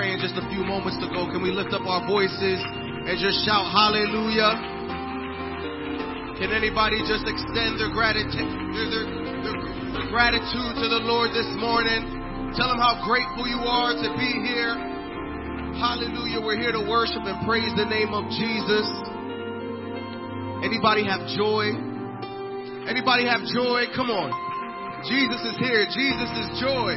praying just a few moments ago. Can we lift up our voices and just shout hallelujah? Can anybody just extend their gratitude, their, their, their, their gratitude to the Lord this morning? Tell him how grateful you are to be here. Hallelujah. We're here to worship and praise the name of Jesus. Anybody have joy? Anybody have joy? Come on. Jesus is here. Jesus is joy.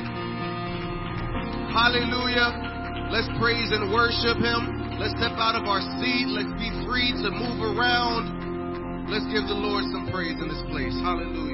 Hallelujah. Let's praise and worship Him. Let's step out of our seat. Let's be free to move around. Let's give the Lord some praise in this place. Hallelujah.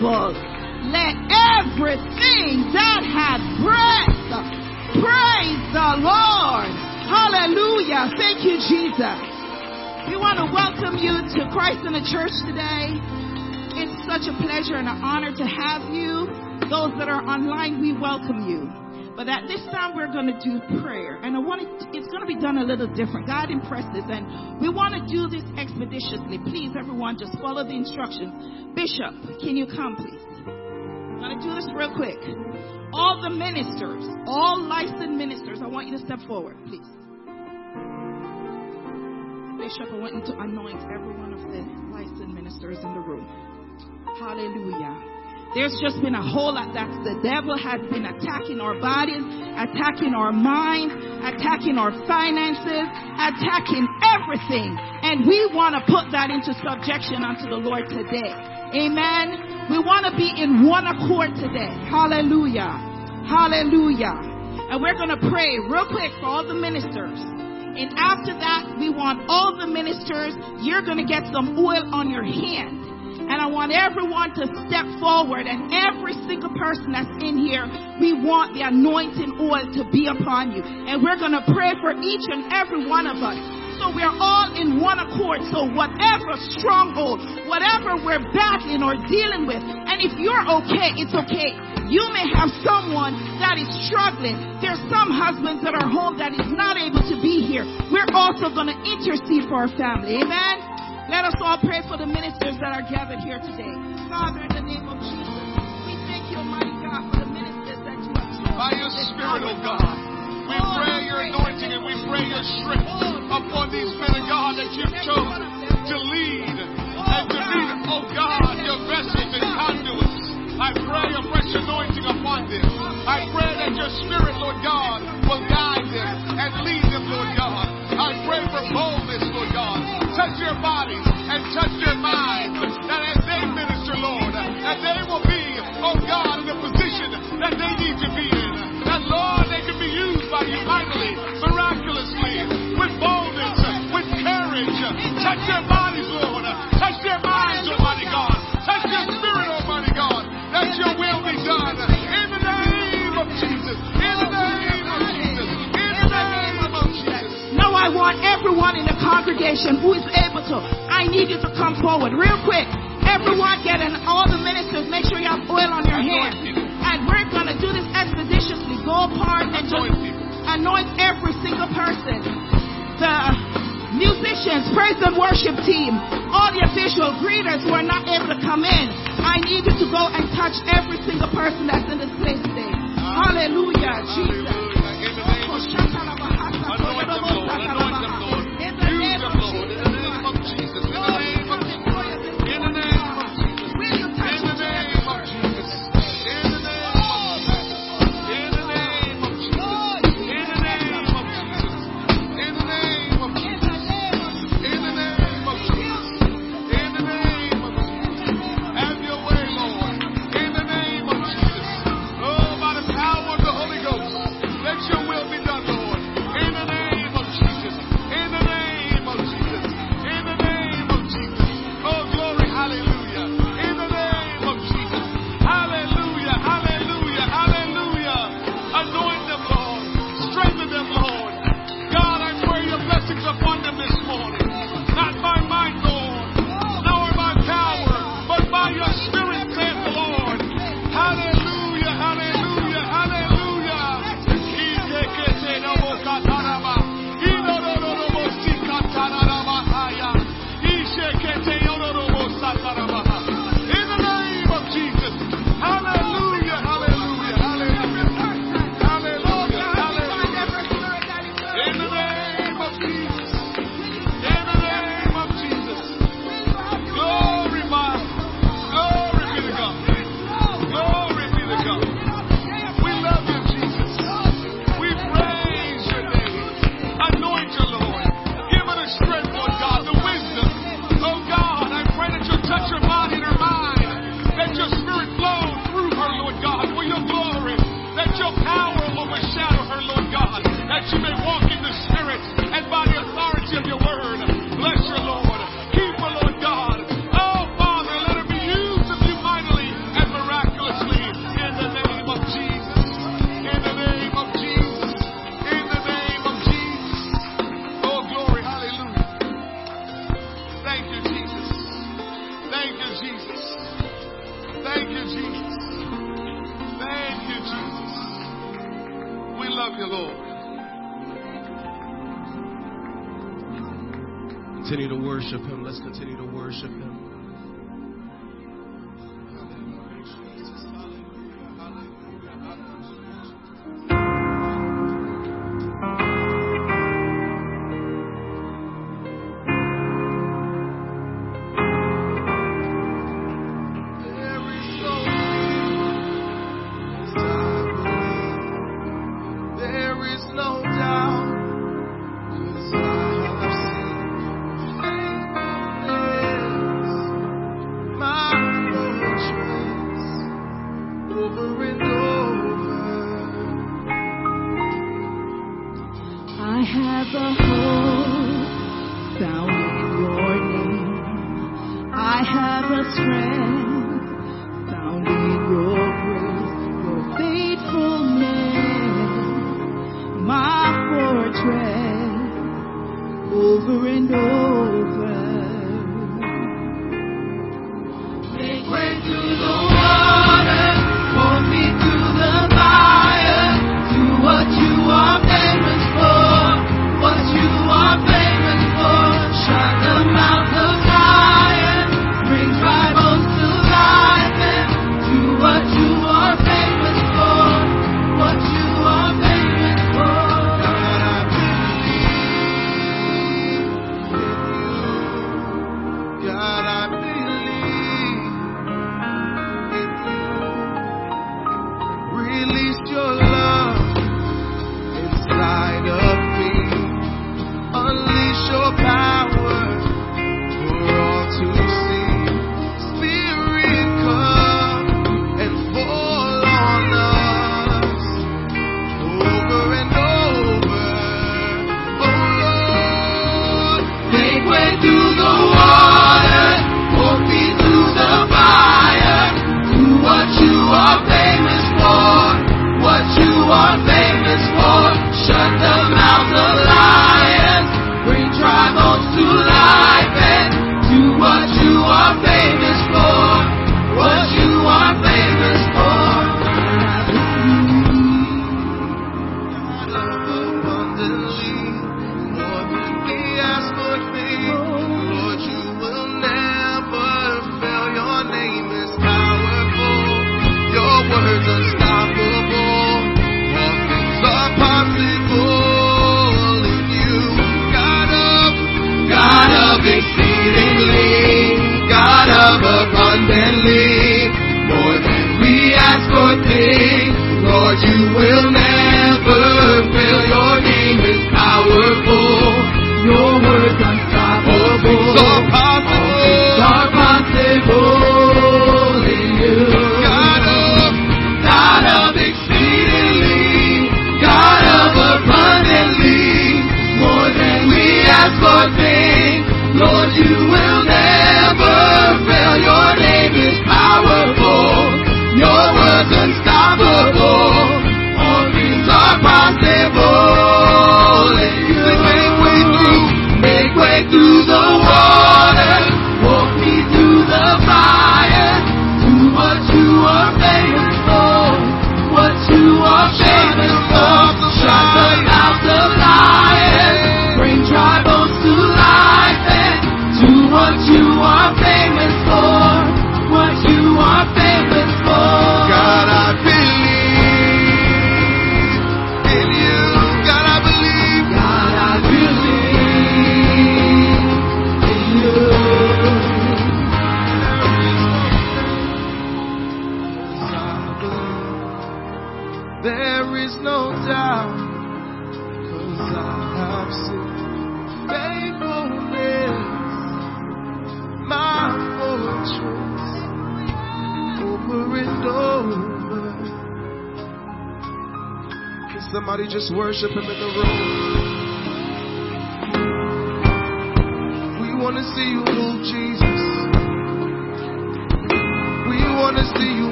Let everything that hath breath praise the Lord. Hallelujah. Thank you, Jesus. We want to welcome you to Christ in the Church today. It's such a pleasure and an honor to have you. Those that are online, we welcome you. But at this time, we're going to do prayer. And I want it, it's going to be done a little different. God impressed us. And we want to do this expeditiously. Please, everyone, just follow the instructions. Bishop, can you come, please? I'm going to do this real quick. All the ministers, all licensed ministers, I want you to step forward, please. Bishop, I want you to anoint every one of the licensed ministers in the room. Hallelujah. There's just been a whole lot that the devil has been attacking our bodies, attacking our minds, attacking our finances, attacking everything. And we want to put that into subjection unto the Lord today. Amen. We want to be in one accord today. Hallelujah. Hallelujah. And we're going to pray real quick for all the ministers. And after that, we want all the ministers, you're going to get some oil on your hand. And I want everyone to step forward and every single person that's in here, we want the anointing oil to be upon you. And we're going to pray for each and every one of us. So we're all in one accord. So whatever stronghold, whatever we're battling or dealing with, and if you're okay, it's okay. You may have someone that is struggling. There's some husbands that are home that is not able to be here. We're also going to intercede for our family. Amen. Let us all pray for the ministers that are gathered here today. Father, in the name of Jesus, we thank you, Almighty God, for the ministers that you have chosen. By your Spirit, oh God, we pray your anointing and we pray your strength upon these men of God that you've chosen to lead oh, and to be, oh God, your vessels and conduits. I pray a fresh anointing upon them. I pray that your Spirit, Lord God, will guide them and lead them, Lord God. I pray for boldness, Lord God. Touch their bodies and touch their minds. That as they minister, Lord, that they will be, oh God, in the position that they need to be in. That, Lord, they can be used by you mightily, miraculously, with boldness, with courage. Touch their bodies, I want everyone in the congregation who is able to, I need you to come forward real quick. Everyone getting all the ministers, make sure you have oil on your hands. And we're going to do this expeditiously. Go apart and just anoint every single person. The musicians, praise and worship team, all the official greeters who are not able to come in. I need you to go and touch every single person that's in this place today. Hallelujah, Jesus.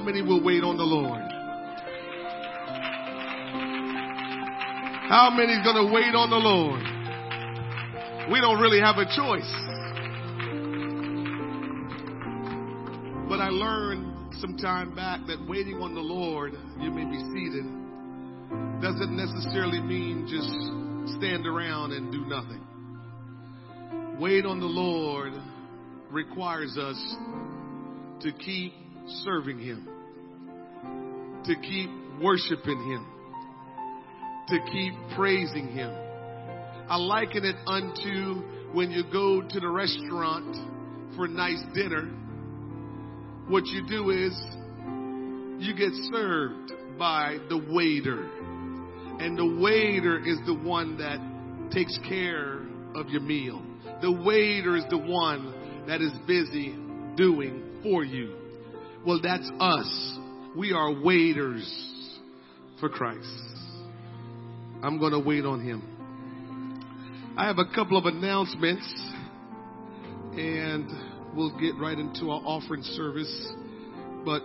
How many will wait on the Lord? How many is going to wait on the Lord? We don't really have a choice. But I learned some time back that waiting on the Lord, you may be seated, doesn't necessarily mean just stand around and do nothing. Wait on the Lord requires us to keep serving Him, to keep worshiping Him, to keep praising Him. I liken it unto when you go to the restaurant for a nice dinner. What you do is you get served by the waiter. And the waiter is the one that takes care of your meal. The waiter is the one that is busy doing for you. Well, that's us. We are waiters for Christ. I'm going to wait on him. I have a couple of announcements and we'll get right into our offering service. But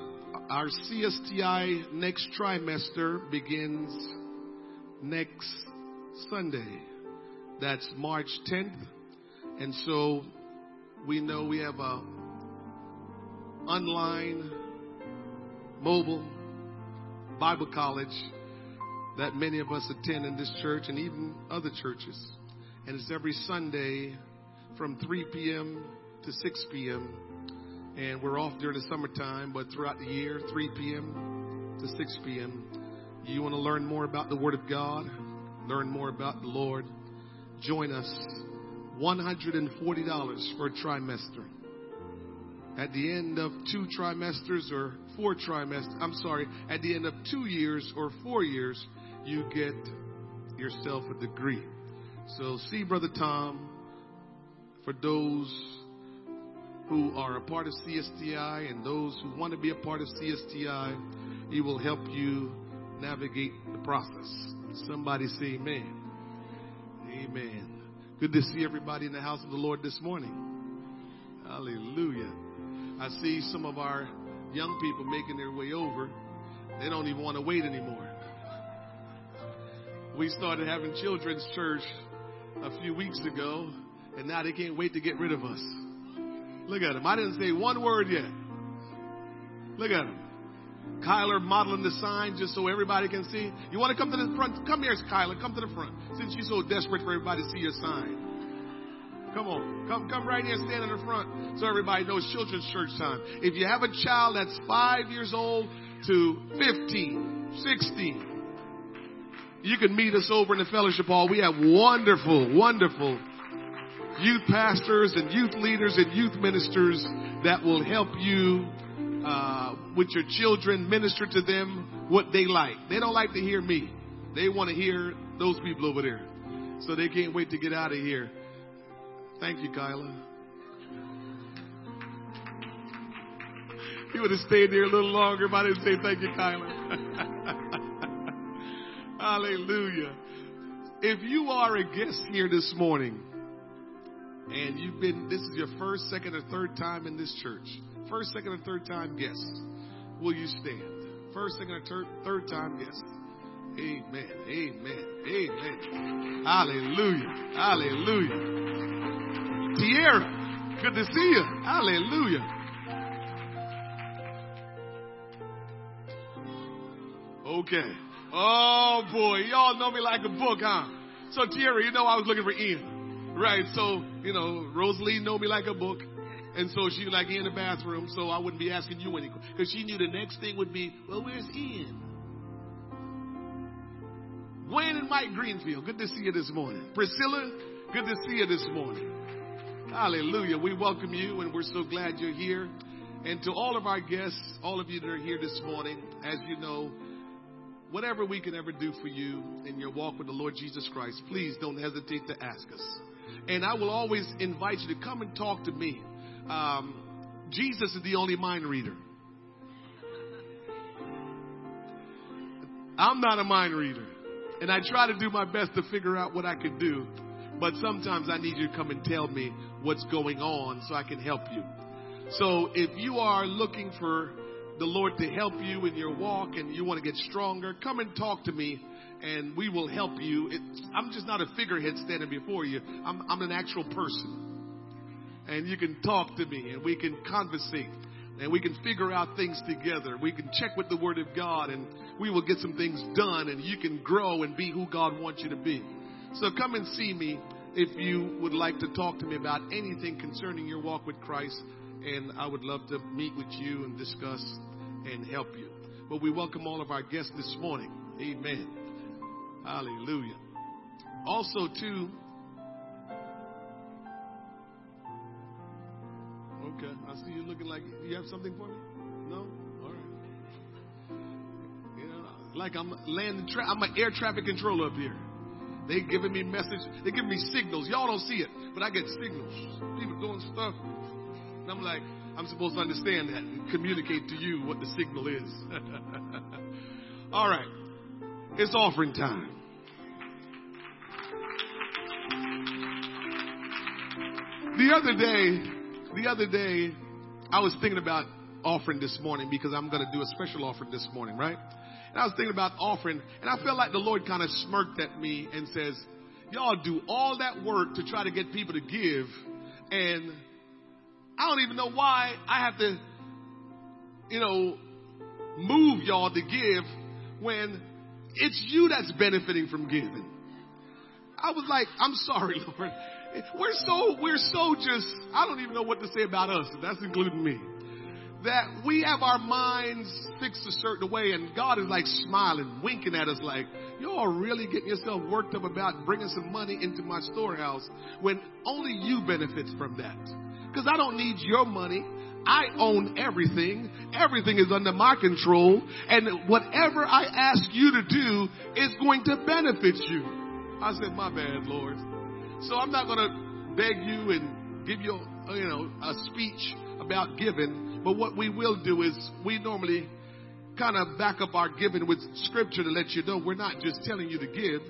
our CSTI next trimester begins next Sunday. That's March 10th. And so we know we have a online mobile Bible college that many of us attend in this church and even other churches. And it's every Sunday from 3 p.m. to 6 p.m. And we're off during the summertime, but throughout the year, 3 p.m. to 6 p.m. You want to learn more about the Word of God, learn more about the Lord, join us. $140 for a trimester. At the end of two trimesters or four trimesters, I'm sorry, at the end of two years or four years, you get yourself a degree. So see Brother Tom for those who are a part of CSTI and those who want to be a part of CSTI. He will help you navigate the process. Somebody say amen. Amen. Good to see everybody in the house of the Lord this morning. Hallelujah. I see some of our young people making their way over. They don't even want to wait anymore. We started having children's church a few weeks ago, and now they can't wait to get rid of us. Look at them. I didn't say one word yet. Look at them. Kyler modeling the sign just so everybody can see. You want to come to the front? Come here, Kyler. Come to the front. Since you're so desperate for everybody to see your sign. Come on. Come, come right here and stand in the front so everybody knows children's church time. If you have a child that's five years old to 15, 16, you can meet us over in the fellowship hall. We have wonderful, wonderful youth pastors and youth leaders and youth ministers that will help you uh, with your children, minister to them what they like. They don't like to hear me. They want to hear those people over there. So they can't wait to get out of here. Thank you, Kyla. You would have stayed there a little longer if I didn't say thank you, Kyla. Hallelujah. If you are a guest here this morning and you've been, this is your first, second, or third time in this church, first, second, or third time guest, will you stand? First, second, or third, third time guest. Amen. Amen. Amen. Hallelujah. Hallelujah. Tierra, good to see you. Hallelujah. Okay. Oh boy, y'all know me like a book, huh? So Tierra, you know I was looking for Ian, right? So you know Rosalie know me like a book, and so she like in the bathroom, so I wouldn't be asking you any because she knew the next thing would be, well, where's Ian? Wayne and Mike Greenfield, good to see you this morning. Priscilla, good to see you this morning. Hallelujah. We welcome you and we're so glad you're here. And to all of our guests, all of you that are here this morning, as you know, whatever we can ever do for you in your walk with the Lord Jesus Christ, please don't hesitate to ask us. And I will always invite you to come and talk to me. Um, Jesus is the only mind reader. I'm not a mind reader. And I try to do my best to figure out what I can do. But sometimes I need you to come and tell me what's going on so I can help you. So if you are looking for the Lord to help you in your walk and you want to get stronger, come and talk to me and we will help you. It's, I'm just not a figurehead standing before you. I'm, I'm an actual person. And you can talk to me and we can conversate and we can figure out things together. We can check with the Word of God and we will get some things done and you can grow and be who God wants you to be. So come and see me if you would like to talk to me about anything concerning your walk with Christ and I would love to meet with you and discuss and help you. But we welcome all of our guests this morning. Amen. Hallelujah. Also, too, okay, I see you looking like you have something for me. No, all right. You know, like I'm land, tra- I'm an air traffic controller up here. They giving me message. They giving me signals. Y'all don't see it, but I get signals. People doing stuff, and I'm like, I'm supposed to understand that and communicate to you what the signal is. All right. It's offering time. The other day, the other day, I was thinking about offering this morning because I'm going to do a special offering this morning, right? And I was thinking about offering, and I felt like the Lord kind of smirked at me and says, Y'all do all that work to try to get people to give, and I don't even know why I have to, you know, move y'all to give when it's you that's benefiting from giving. I was like, I'm sorry, Lord. We're so, we're so just, I don't even know what to say about us. That's including me. That we have our minds fixed a certain way and God is like smiling, winking at us like, y'all really getting yourself worked up about bringing some money into my storehouse when only you benefits from that. Because I don't need your money. I own everything. Everything is under my control. And whatever I ask you to do is going to benefit you. I said, my bad, Lord. So I'm not going to beg you and give you, you know, a speech about giving. But what we will do is we normally kind of back up our giving with scripture to let you know we're not just telling you to give.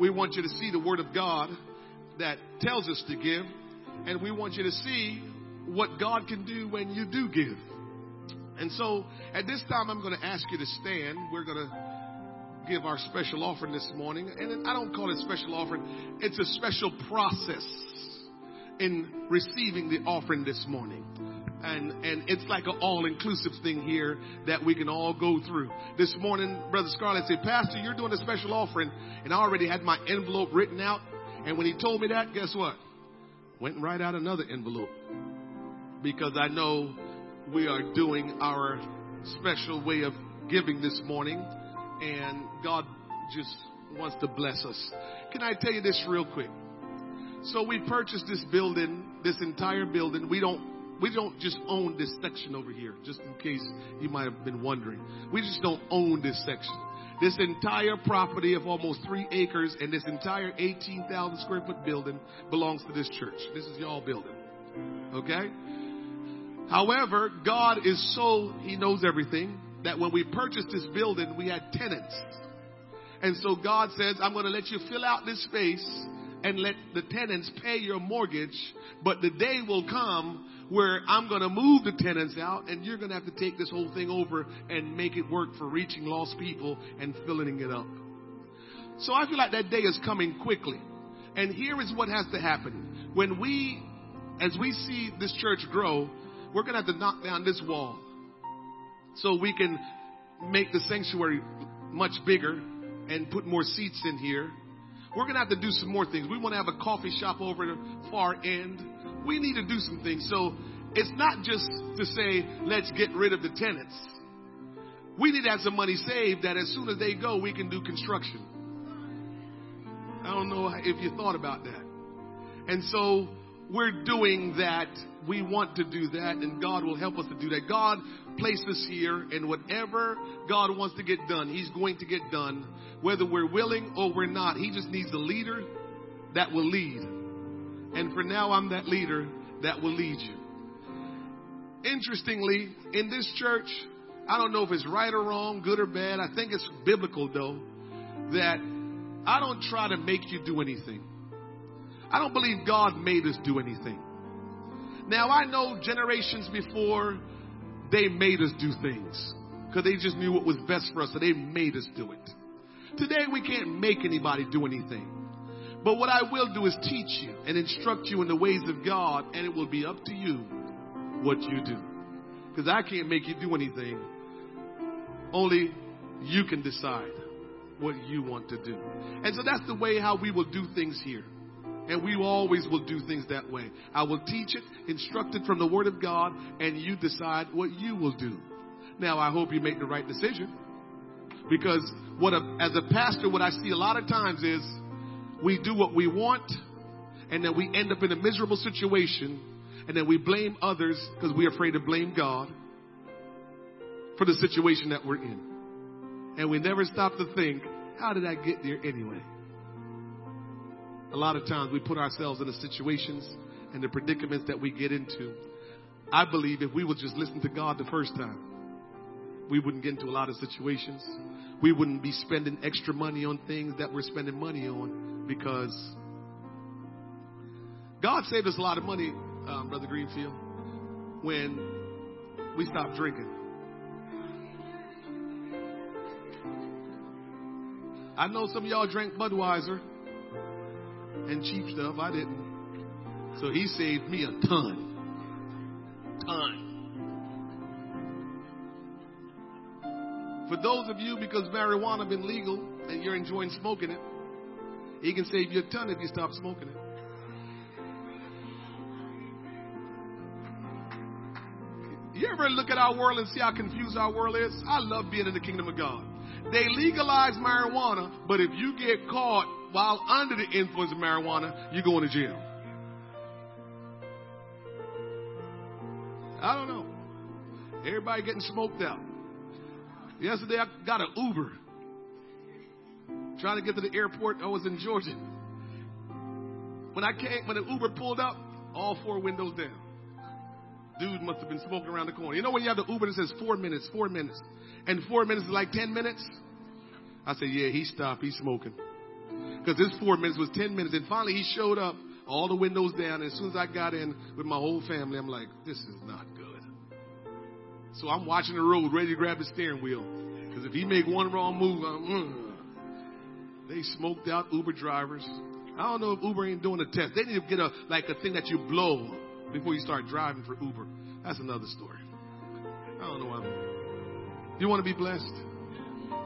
We want you to see the word of God that tells us to give. And we want you to see what God can do when you do give. And so at this time, I'm going to ask you to stand. We're going to give our special offering this morning. And I don't call it special offering, it's a special process in receiving the offering this morning. And, and it's like an all inclusive thing here that we can all go through. This morning, Brother Scarlett said, Pastor, you're doing a special offering. And I already had my envelope written out. And when he told me that, guess what? Went right out another envelope. Because I know we are doing our special way of giving this morning. And God just wants to bless us. Can I tell you this real quick? So we purchased this building, this entire building. We don't we don't just own this section over here, just in case you might have been wondering. We just don't own this section. This entire property of almost three acres and this entire 18,000 square foot building belongs to this church. This is y'all building. Okay? However, God is so, He knows everything, that when we purchased this building, we had tenants. And so God says, I'm going to let you fill out this space and let the tenants pay your mortgage, but the day will come where I'm going to move the tenants out and you're going to have to take this whole thing over and make it work for reaching lost people and filling it up. So I feel like that day is coming quickly. And here is what has to happen. When we, as we see this church grow, we're going to have to knock down this wall so we can make the sanctuary much bigger and put more seats in here. We're going to have to do some more things. We want to have a coffee shop over the far end. We need to do some things. So it's not just to say, let's get rid of the tenants. We need to have some money saved that as soon as they go, we can do construction. I don't know if you thought about that. And so we're doing that. We want to do that, and God will help us to do that. God placed us here, and whatever God wants to get done, He's going to get done, whether we're willing or we're not. He just needs a leader that will lead. And for now, I'm that leader that will lead you. Interestingly, in this church, I don't know if it's right or wrong, good or bad. I think it's biblical, though, that I don't try to make you do anything. I don't believe God made us do anything. Now I know generations before, they made us do things because they just knew what was best for us, so they made us do it. Today we can't make anybody do anything. But what I will do is teach you and instruct you in the ways of God, and it will be up to you what you do. Because I can't make you do anything. Only you can decide what you want to do. And so that's the way how we will do things here. And we always will do things that way. I will teach it, instruct it from the Word of God, and you decide what you will do. Now, I hope you make the right decision. Because what a, as a pastor, what I see a lot of times is we do what we want, and then we end up in a miserable situation, and then we blame others because we're afraid to blame God for the situation that we're in. And we never stop to think, how did I get there anyway? A lot of times we put ourselves in the situations and the predicaments that we get into. I believe if we would just listen to God the first time, we wouldn't get into a lot of situations. We wouldn't be spending extra money on things that we're spending money on because God saved us a lot of money, um, Brother Greenfield, when we stopped drinking. I know some of y'all drank Budweiser and cheap stuff. I didn't. So he saved me a ton. Ton. For those of you, because marijuana been legal and you're enjoying smoking it, he can save you a ton if you stop smoking it. You ever look at our world and see how confused our world is? I love being in the kingdom of God. They legalize marijuana, but if you get caught while under the influence of marijuana, you're going to jail. I don't know. Everybody getting smoked out. Yesterday I got an Uber. Trying to get to the airport. I was in Georgia. When I came, when the Uber pulled up, all four windows down. Dude must have been smoking around the corner. You know when you have the Uber that says four minutes, four minutes, and four minutes is like ten minutes? I said, yeah, he stopped. He's smoking. Because this four minutes was ten minutes. And finally he showed up, all the windows down. And as soon as I got in with my whole family, I'm like, this is not good. So I'm watching the road, ready to grab the steering wheel. Because if he make one wrong move, I'm, mm. they smoked out Uber drivers. I don't know if Uber ain't doing a test. They need to get a like a thing that you blow before you start driving for Uber. That's another story. I don't know. I'm, you want to be blessed?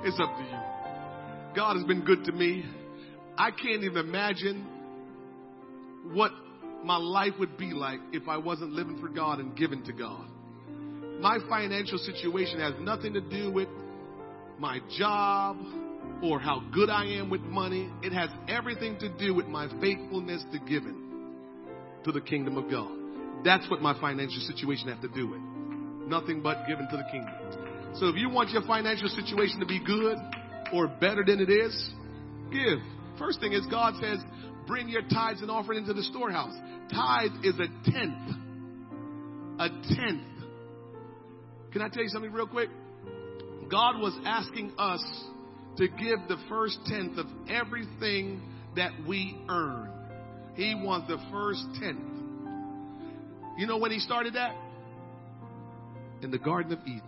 It's up to you. God has been good to me. I can't even imagine what my life would be like if I wasn't living for God and giving to God my financial situation has nothing to do with my job or how good I am with money. It has everything to do with my faithfulness to giving to the kingdom of God. That's what my financial situation has to do with. Nothing but giving to the kingdom. So if you want your financial situation to be good or better than it is, give. First thing is God says, bring your tithes and offering into the storehouse. Tithe is a tenth. A tenth can I tell you something real quick? God was asking us to give the first tenth of everything that we earn. He wants the first tenth. You know when he started that? In the Garden of Eden.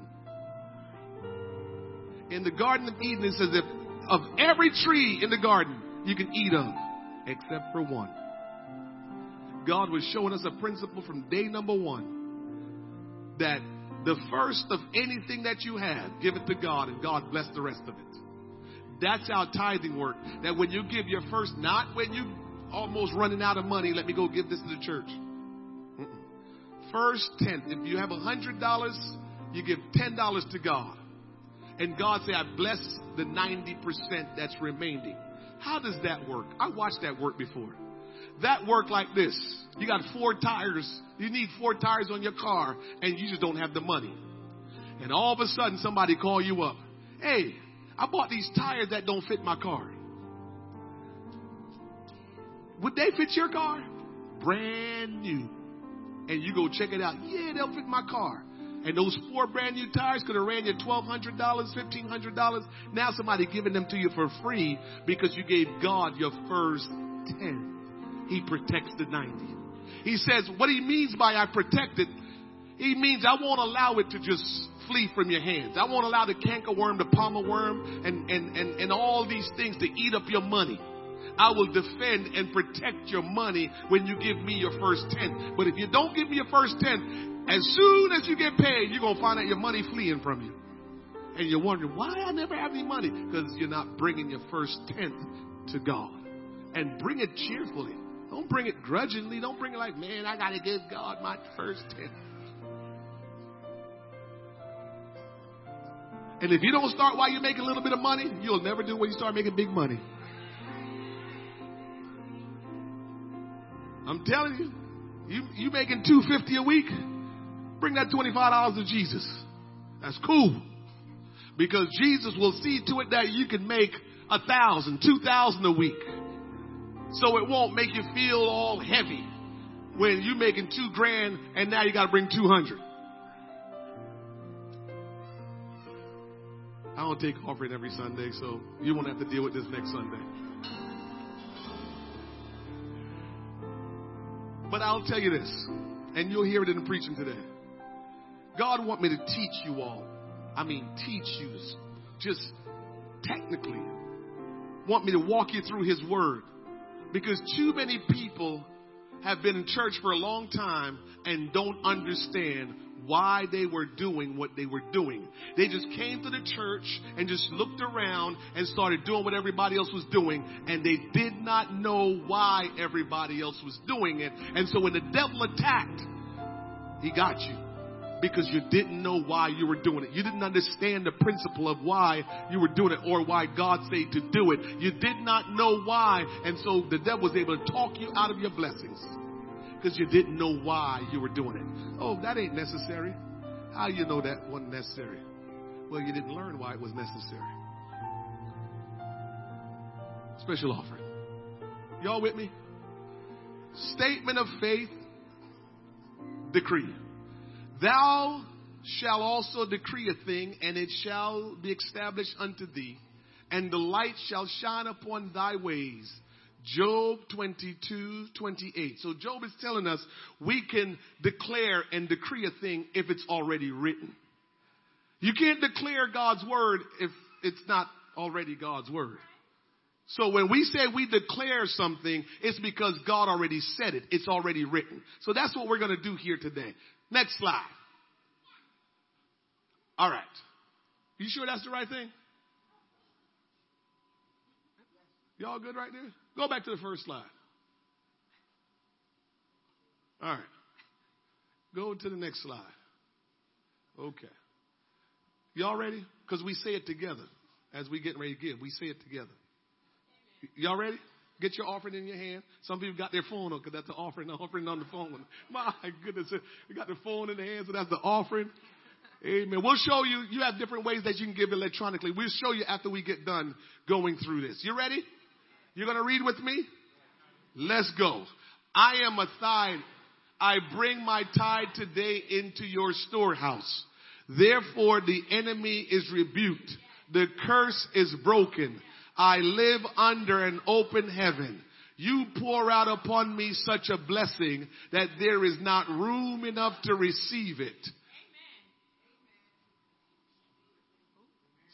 In the Garden of Eden, it says that of every tree in the garden you can eat of, except for one. God was showing us a principle from day number one that the first of anything that you have, give it to God and God bless the rest of it. That's how tithing works. That when you give your first, not when you almost running out of money, let me go give this to the church. First tenth. If you have a hundred dollars, you give ten dollars to God. And God say, I bless the 90% that's remaining. How does that work? I watched that work before. That work like this. You got four tires. You need four tires on your car and you just don't have the money. And all of a sudden somebody call you up. Hey, I bought these tires that don't fit my car. Would they fit your car? Brand new. And you go check it out. Yeah, they'll fit my car. And those four brand new tires could have ran you $1,200, $1,500. Now somebody giving them to you for free because you gave God your first 10. He protects the 90. He says, what he means by I protect it, he means I won't allow it to just flee from your hands. I won't allow the cankerworm, the palmer worm, and, and, and, and all these things to eat up your money. I will defend and protect your money when you give me your first 10. But if you don't give me your first 10, as soon as you get paid, you're going to find out your money fleeing from you. And you're wondering, why I never have any money? Because you're not bringing your first tenth to God. And bring it cheerfully. Don't bring it grudgingly. Don't bring it like, man, I got to give God my first tenth. And if you don't start while you're making a little bit of money, you'll never do when you start making big money. I'm telling you, you you making two fifty a week, bring that twenty five dollars to Jesus. That's cool, because Jesus will see to it that you can make a thousand, two thousand a week, so it won't make you feel all heavy when you're making two grand and now you got to bring two hundred. I don't take offering every Sunday, so you won't have to deal with this next Sunday. But I'll tell you this, and you'll hear it in the preaching today. God want me to teach you all. I mean, teach you just technically. Want me to walk you through His Word. Because too many people have been in church for a long time and don't understand why they were doing what they were doing. They just came to the church and just looked around and started doing what everybody else was doing and they did not know why everybody else was doing it. And so when the devil attacked, he got you because you didn't know why you were doing it. You didn't understand the principle of why you were doing it or why God said to do it. You did not know why. And so the devil was able to talk you out of your blessings because you didn't know why you were doing it. Oh, that ain't necessary. How you know that wasn't necessary? Well, you didn't learn why it was necessary. Special offering. Y'all with me? Statement of faith, decree. Thou shalt also decree a thing, and it shall be established unto thee, and the light shall shine upon thy ways. Job 22, 28. So Job is telling us we can declare and decree a thing if it's already written. You can't declare God's word if it's not already God's word. So when we say we declare something, it's because God already said it. It's already written. So that's what we're going to do here today. Next slide. All right. You sure that's the right thing? Y'all good right there? Go back to the first slide. All right. Go to the next slide. Okay. Y'all ready? Because we say it together as we get ready to give. We say it together. Y'all ready? Get your offering in your hand. Some people got their phone on because that's the offering. The offering on the phone. My goodness, we got the phone in the hand, so that's the offering. Amen. We'll show you. You have different ways that you can give electronically. We'll show you after we get done going through this. You ready? You're going to read with me? Let's go. I am a tithe. I bring my tithe today into your storehouse. Therefore the enemy is rebuked. The curse is broken. I live under an open heaven. You pour out upon me such a blessing that there is not room enough to receive it. Amen.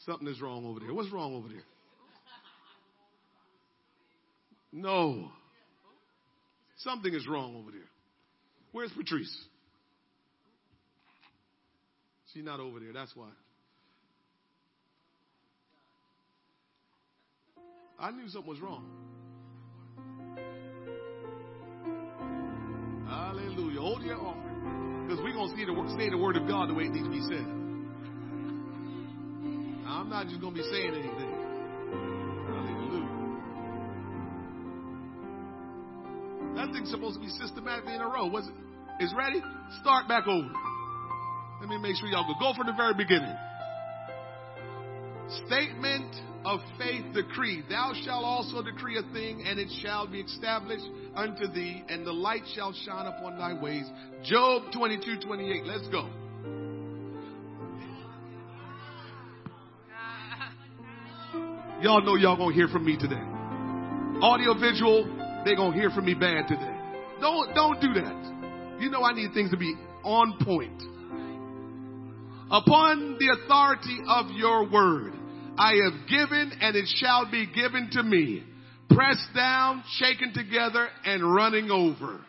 Something is wrong over there. What's wrong over there? No. Something is wrong over there. Where's Patrice? She's not over there. That's why. I knew something was wrong. Hallelujah. Hold your offering. Because we're going to see the, say the word of God the way it needs to be said. I'm not just going to be saying anything. Hallelujah. That thing's supposed to be systematically in a row. Was it? Is ready? Start back over. Let me make sure y'all go. Go from the very beginning. Statement of faith decree. Thou shalt also decree a thing, and it shall be established unto thee, and the light shall shine upon thy ways. Job 22, 28. Let's go. Y'all know y'all gonna hear from me today. Audio visual, they're going to hear from me bad today. Don't, don't do that. You know I need things to be on point. Upon the authority of your word, I have given and it shall be given to me. Pressed down, shaken together, and running over.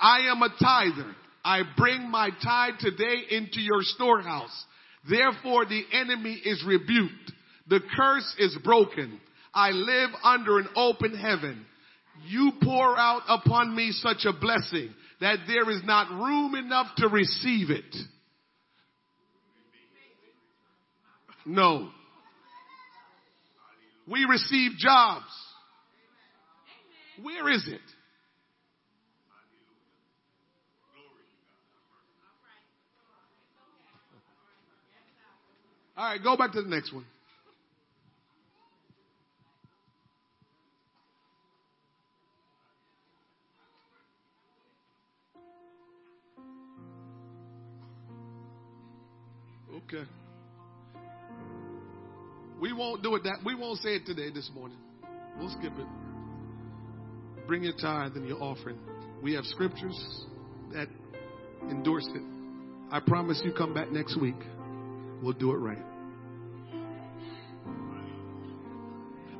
I am a tither. I bring my tithe today into your storehouse. Therefore the enemy is rebuked. The curse is broken. I live under an open heaven. You pour out upon me such a blessing that there is not room enough to receive it. No. We receive jobs. Where is it? All right, go back to the next one. Okay. We won't do it that. We won't say it today this morning. We'll skip it. Bring your tithe and your offering. We have scriptures that endorse it. I promise you come back next week. We'll do it right.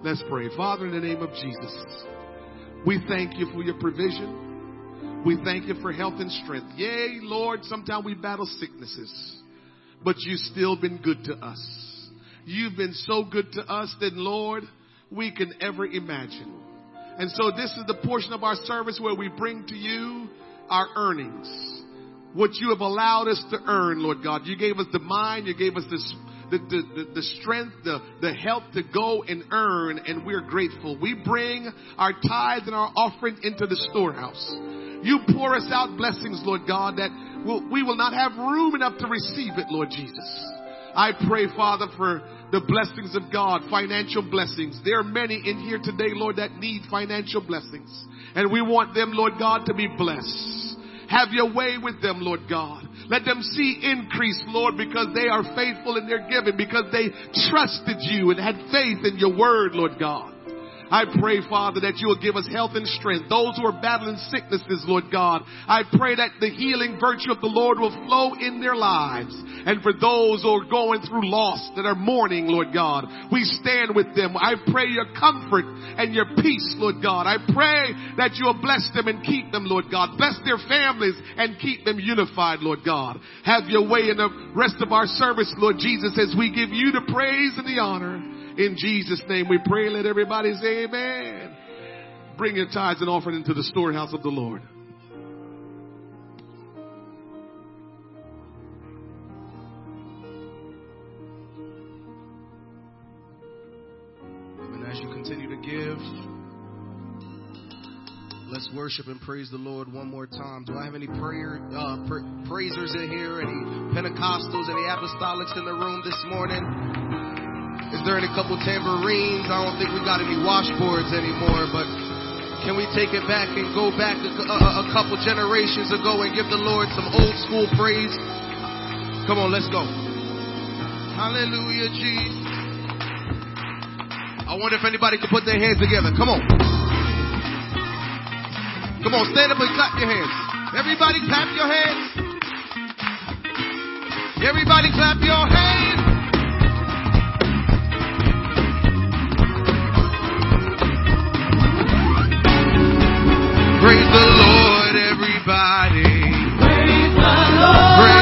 Let's pray. Father, in the name of Jesus, we thank you for your provision. We thank you for health and strength. Yea, Lord, sometimes we battle sicknesses, but you've still been good to us. You've been so good to us that, Lord, we can ever imagine. And so this is the portion of our service where we bring to you our earnings. What you have allowed us to earn, Lord God. You gave us the mind, you gave us the, the, the, the, strength, the, the help to go and earn, and we're grateful. We bring our tithes and our offering into the storehouse. You pour us out blessings, Lord God, that we'll, we will not have room enough to receive it, Lord Jesus. I pray, Father, for the blessings of God, financial blessings. There are many in here today, Lord, that need financial blessings. And we want them, Lord God, to be blessed. Have your way with them, Lord God. Let them see increase, Lord, because they are faithful in their giving, because they trusted you and had faith in your word, Lord God. I pray, Father, that you will give us health and strength. Those who are battling sicknesses, Lord God, I pray that the healing virtue of the Lord will flow in their lives. And for those who are going through loss that are mourning, Lord God, we stand with them. I pray your comfort and your peace, Lord God. I pray that you will bless them and keep them, Lord God. Bless their families and keep them unified, Lord God. Have your way in the rest of our service, Lord Jesus, as we give you the praise and the honor. In Jesus' name we pray. Let everybody say amen. Bring your tithes and offering into the storehouse of the Lord. And as you continue to give, let's worship and praise the Lord one more time. Do I have any prayer uh, pra- praisers in here? Any Pentecostals? Any apostolics in the room this morning? Is there any couple tambourines? I don't think we got any washboards anymore, but can we take it back and go back a, a, a couple generations ago and give the Lord some old school praise? Come on, let's go. Hallelujah, Jesus. I wonder if anybody can put their hands together. Come on. Come on, stand up and clap your hands. Everybody clap your hands. Everybody clap your hands. Praise the Lord, everybody. Praise the Lord. Praise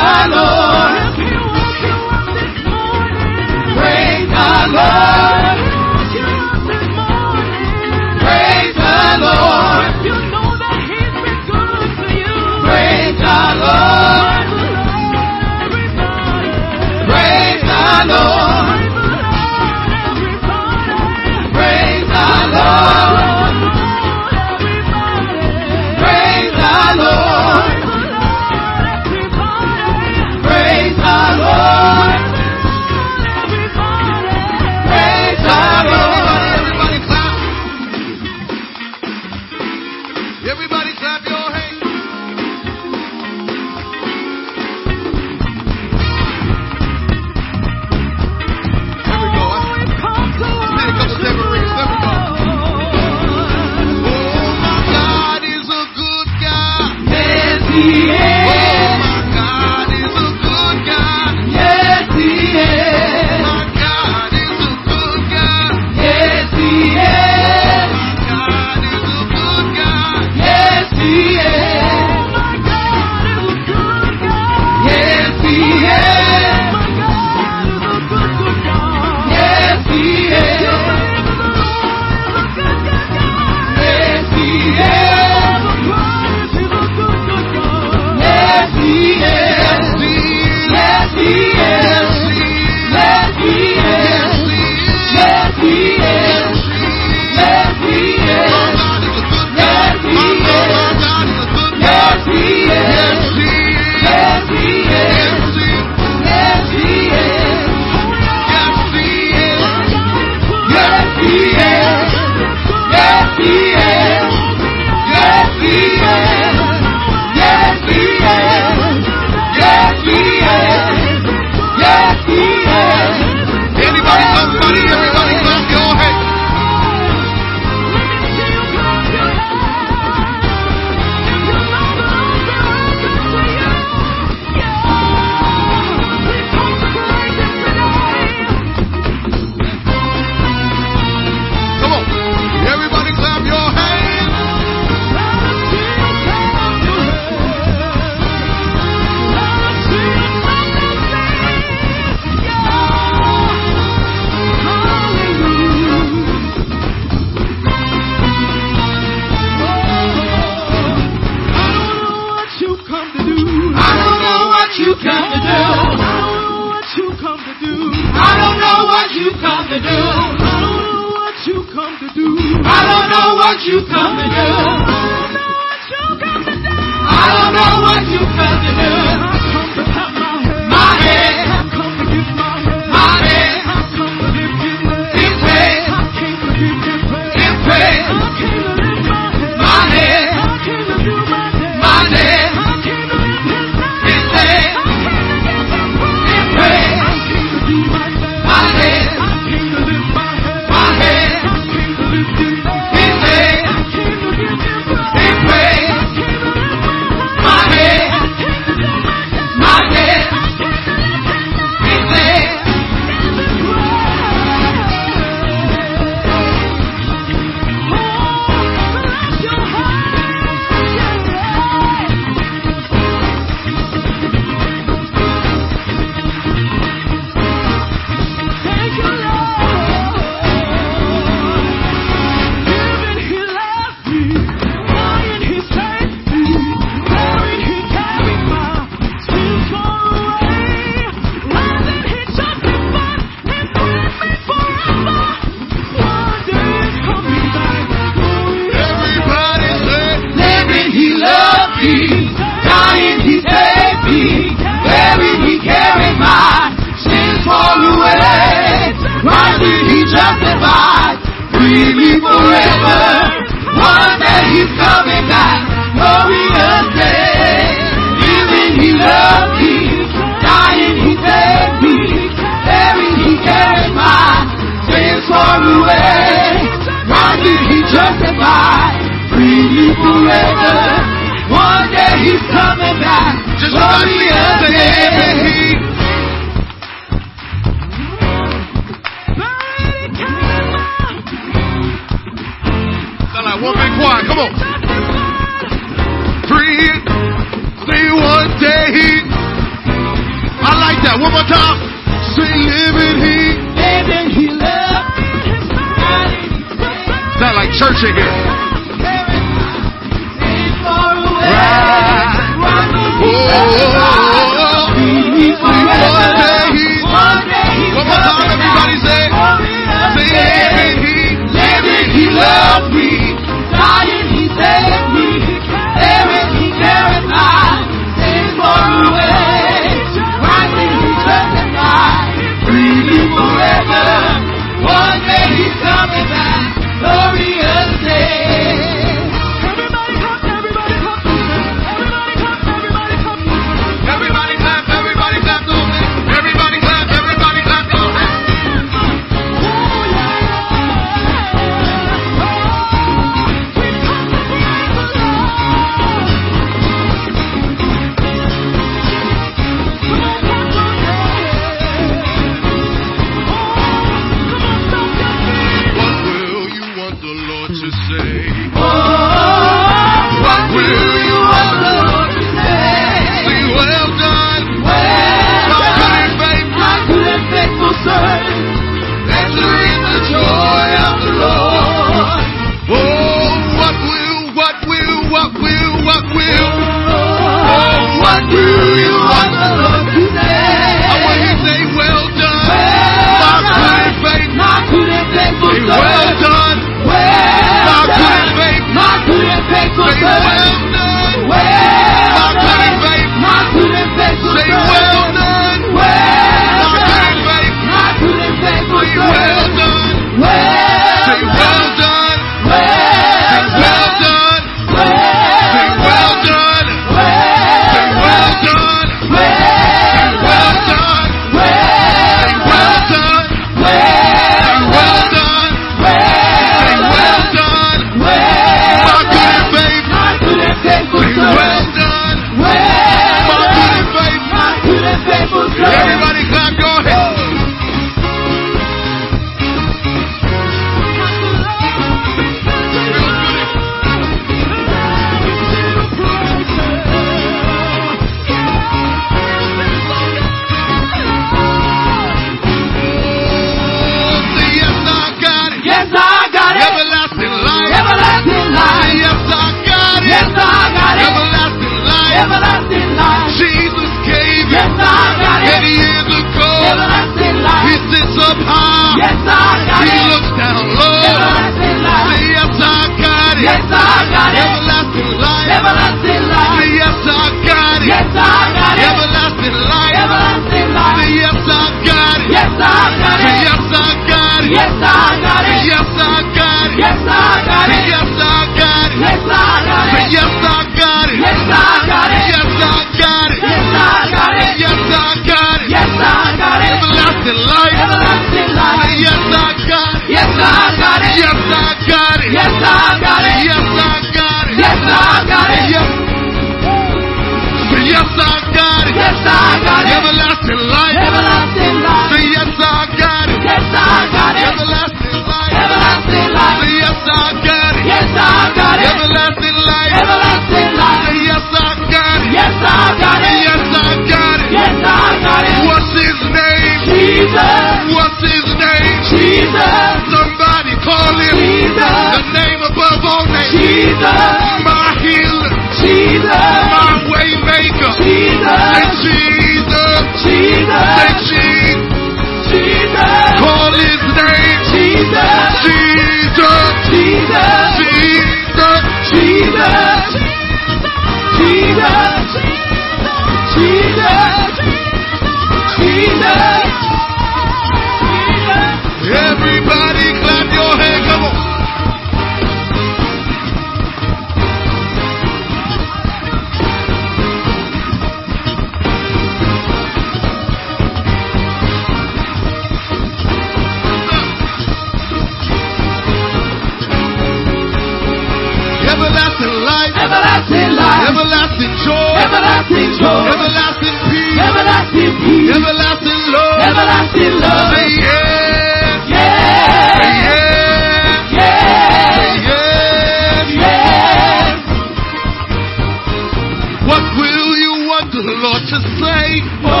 to to say, Oh,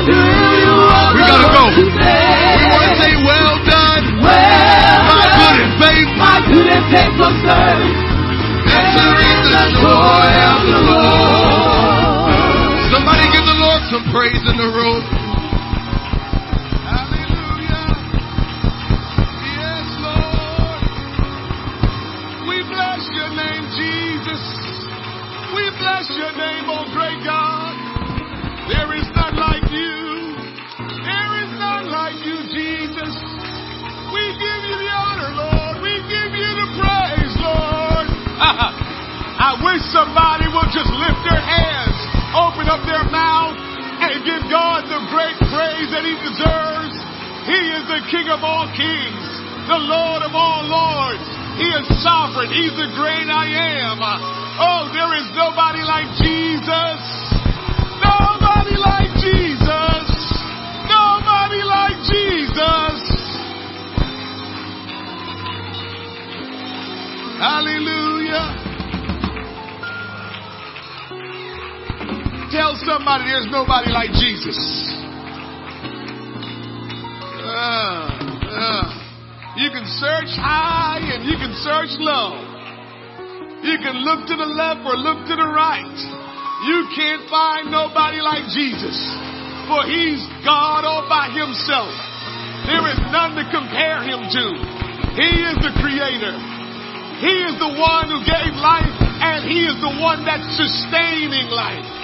do you We gotta go. We want to say, Well done, well my good and faithful, my good and faithful servant. Entering the joy of the Lord. Somebody give the Lord some praise in the room. I wish somebody would just lift their hands, open up their mouth, and give God the great praise that He deserves. He is the King of all kings, the Lord of all lords. He is sovereign. He's the great I am. Oh, there is nobody like Jesus. Nobody like Jesus. Nobody like Jesus. Hallelujah. Tell somebody there's nobody like Jesus. Uh, uh. You can search high and you can search low. You can look to the left or look to the right. You can't find nobody like Jesus. For he's God all by himself. There is none to compare him to. He is the creator. He is the one who gave life and he is the one that's sustaining life.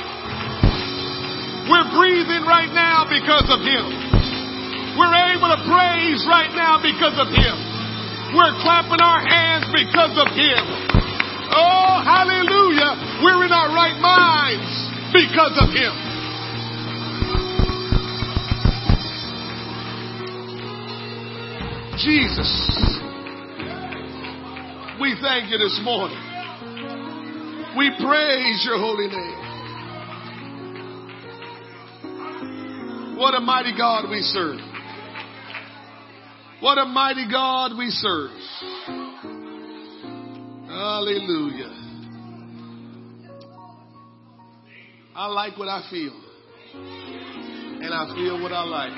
We're breathing right now because of him. We're able to praise right now because of him. We're clapping our hands because of him. Oh, hallelujah. We're in our right minds because of him. Jesus. We thank you this morning. We praise your holy name. What a mighty God we serve. What a mighty God we serve. Hallelujah. I like what I feel. And I feel what I like.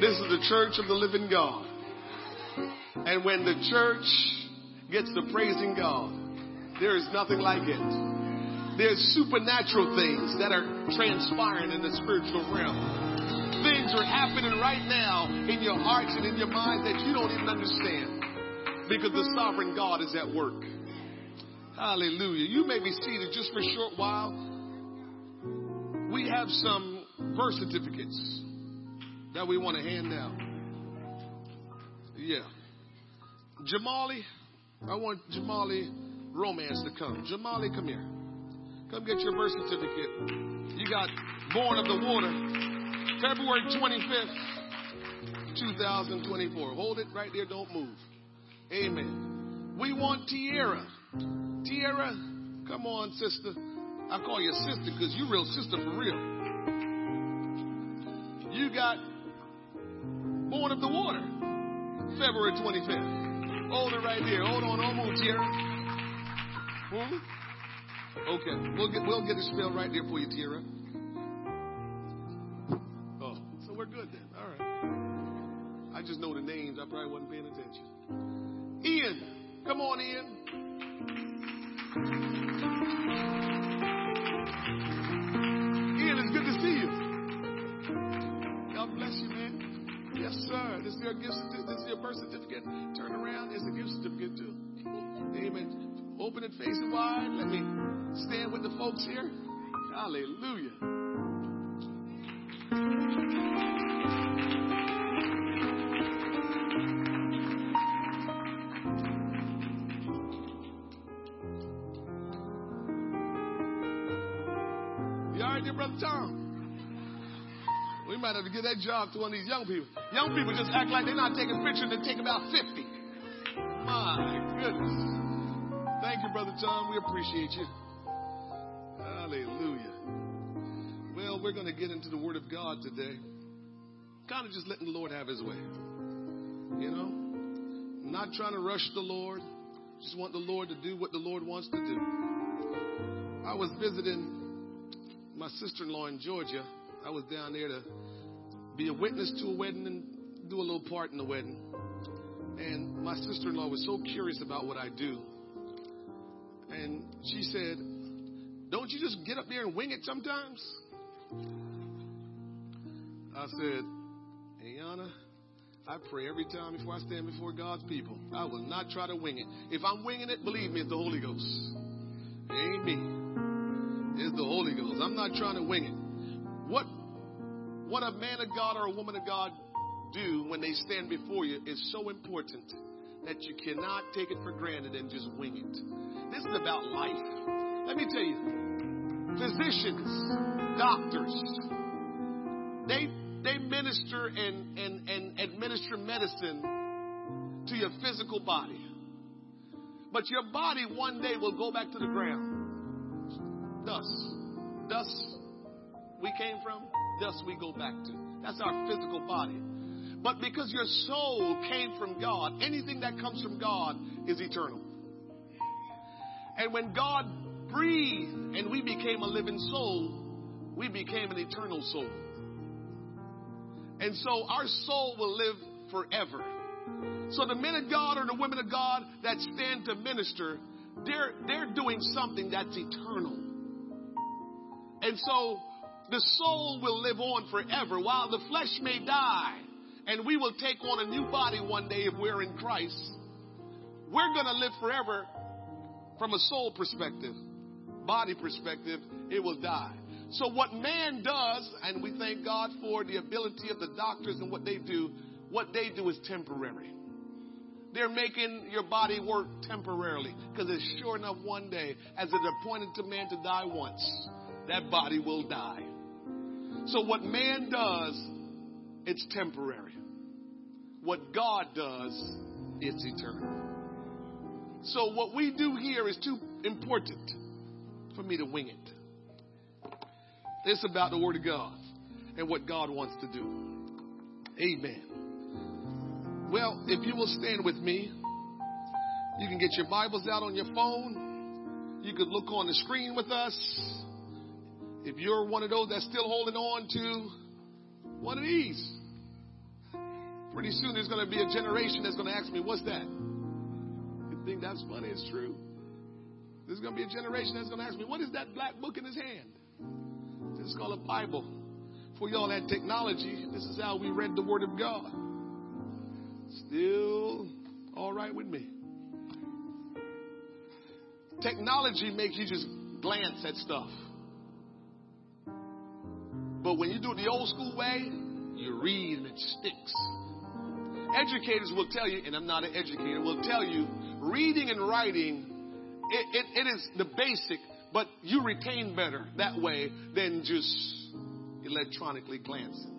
This is the church of the living God. And when the church gets to praising God, there is nothing like it. There's supernatural things that are transpiring in the spiritual realm. Things are happening right now in your hearts and in your mind that you don't even understand because the sovereign God is at work. Hallelujah. You may be seated just for a short while. We have some birth certificates that we want to hand out. Yeah. Jamali, I want Jamali Romance to come. Jamali, come here. Come get your birth certificate. You got born of the water, February 25th, 2024. Hold it right there. Don't move. Amen. We want Tierra. Tierra, come on, sister. I call you sister because you real sister for real. You got born of the water, February 25th. Hold it right there. Hold on, don't move, Tierra. Hmm? Okay, we'll get we'll get a spell right there for you, Tierra. Oh, so we're good then. All right. I just know the names. I probably wasn't paying attention. Ian, come on, Ian. Ian, it's good to see you. God bless you, man. Yes, sir. This is your gift. This is your birth certificate. Turn around. It's a gift certificate too. Amen. Open it, face it wide. Let me stand with the folks here. Hallelujah. All right there, Brother Tom? We might have to give that job to one of these young people. Young people just act like they're not taking pictures they take about 50. My goodness. Tom. We appreciate you. Hallelujah. Well, we're going to get into the Word of God today. Kind of just letting the Lord have His way. You know? Not trying to rush the Lord. Just want the Lord to do what the Lord wants to do. I was visiting my sister in law in Georgia. I was down there to be a witness to a wedding and do a little part in the wedding. And my sister in law was so curious about what I do. And she said, Don't you just get up there and wing it sometimes? I said, Hey, Anna, I pray every time before I stand before God's people. I will not try to wing it. If I'm winging it, believe me, it's the Holy Ghost. Ain't me. It's the Holy Ghost. I'm not trying to wing it. What what a man of God or a woman of God do when they stand before you is so important that you cannot take it for granted and just wing it. This is about life. Let me tell you, physicians, doctors, they they minister and, and, and administer medicine to your physical body. But your body one day will go back to the ground. Dust. Dust we came from, dust we go back to. That's our physical body. But because your soul came from God, anything that comes from God is eternal. And when God breathed and we became a living soul, we became an eternal soul. And so our soul will live forever. So the men of God or the women of God that stand to minister, they're, they're doing something that's eternal. And so the soul will live on forever while the flesh may die and we will take on a new body one day if we're in Christ. We're going to live forever from a soul perspective, body perspective, it will die. So what man does, and we thank God for the ability of the doctors and what they do, what they do is temporary. They're making your body work temporarily because it's sure enough one day, as it appointed to man to die once, that body will die. So what man does, it's temporary. What God does, it's eternal. So what we do here is too important for me to wing it. It's about the Word of God and what God wants to do. Amen. Well, if you will stand with me, you can get your Bibles out on your phone. You could look on the screen with us. If you're one of those that's still holding on to one of these, pretty soon there's going to be a generation that's going to ask me, What's that? You think that's funny? It's true. There's going to be a generation that's going to ask me, What is that black book in his hand? Is called a Bible. For y'all had technology, this is how we read the Word of God. Still all right with me. Technology makes you just glance at stuff. But when you do it the old school way, you read and it sticks. Educators will tell you, and I'm not an educator, will tell you reading and writing, it, it, it is the basic, but you retain better that way than just electronically glancing.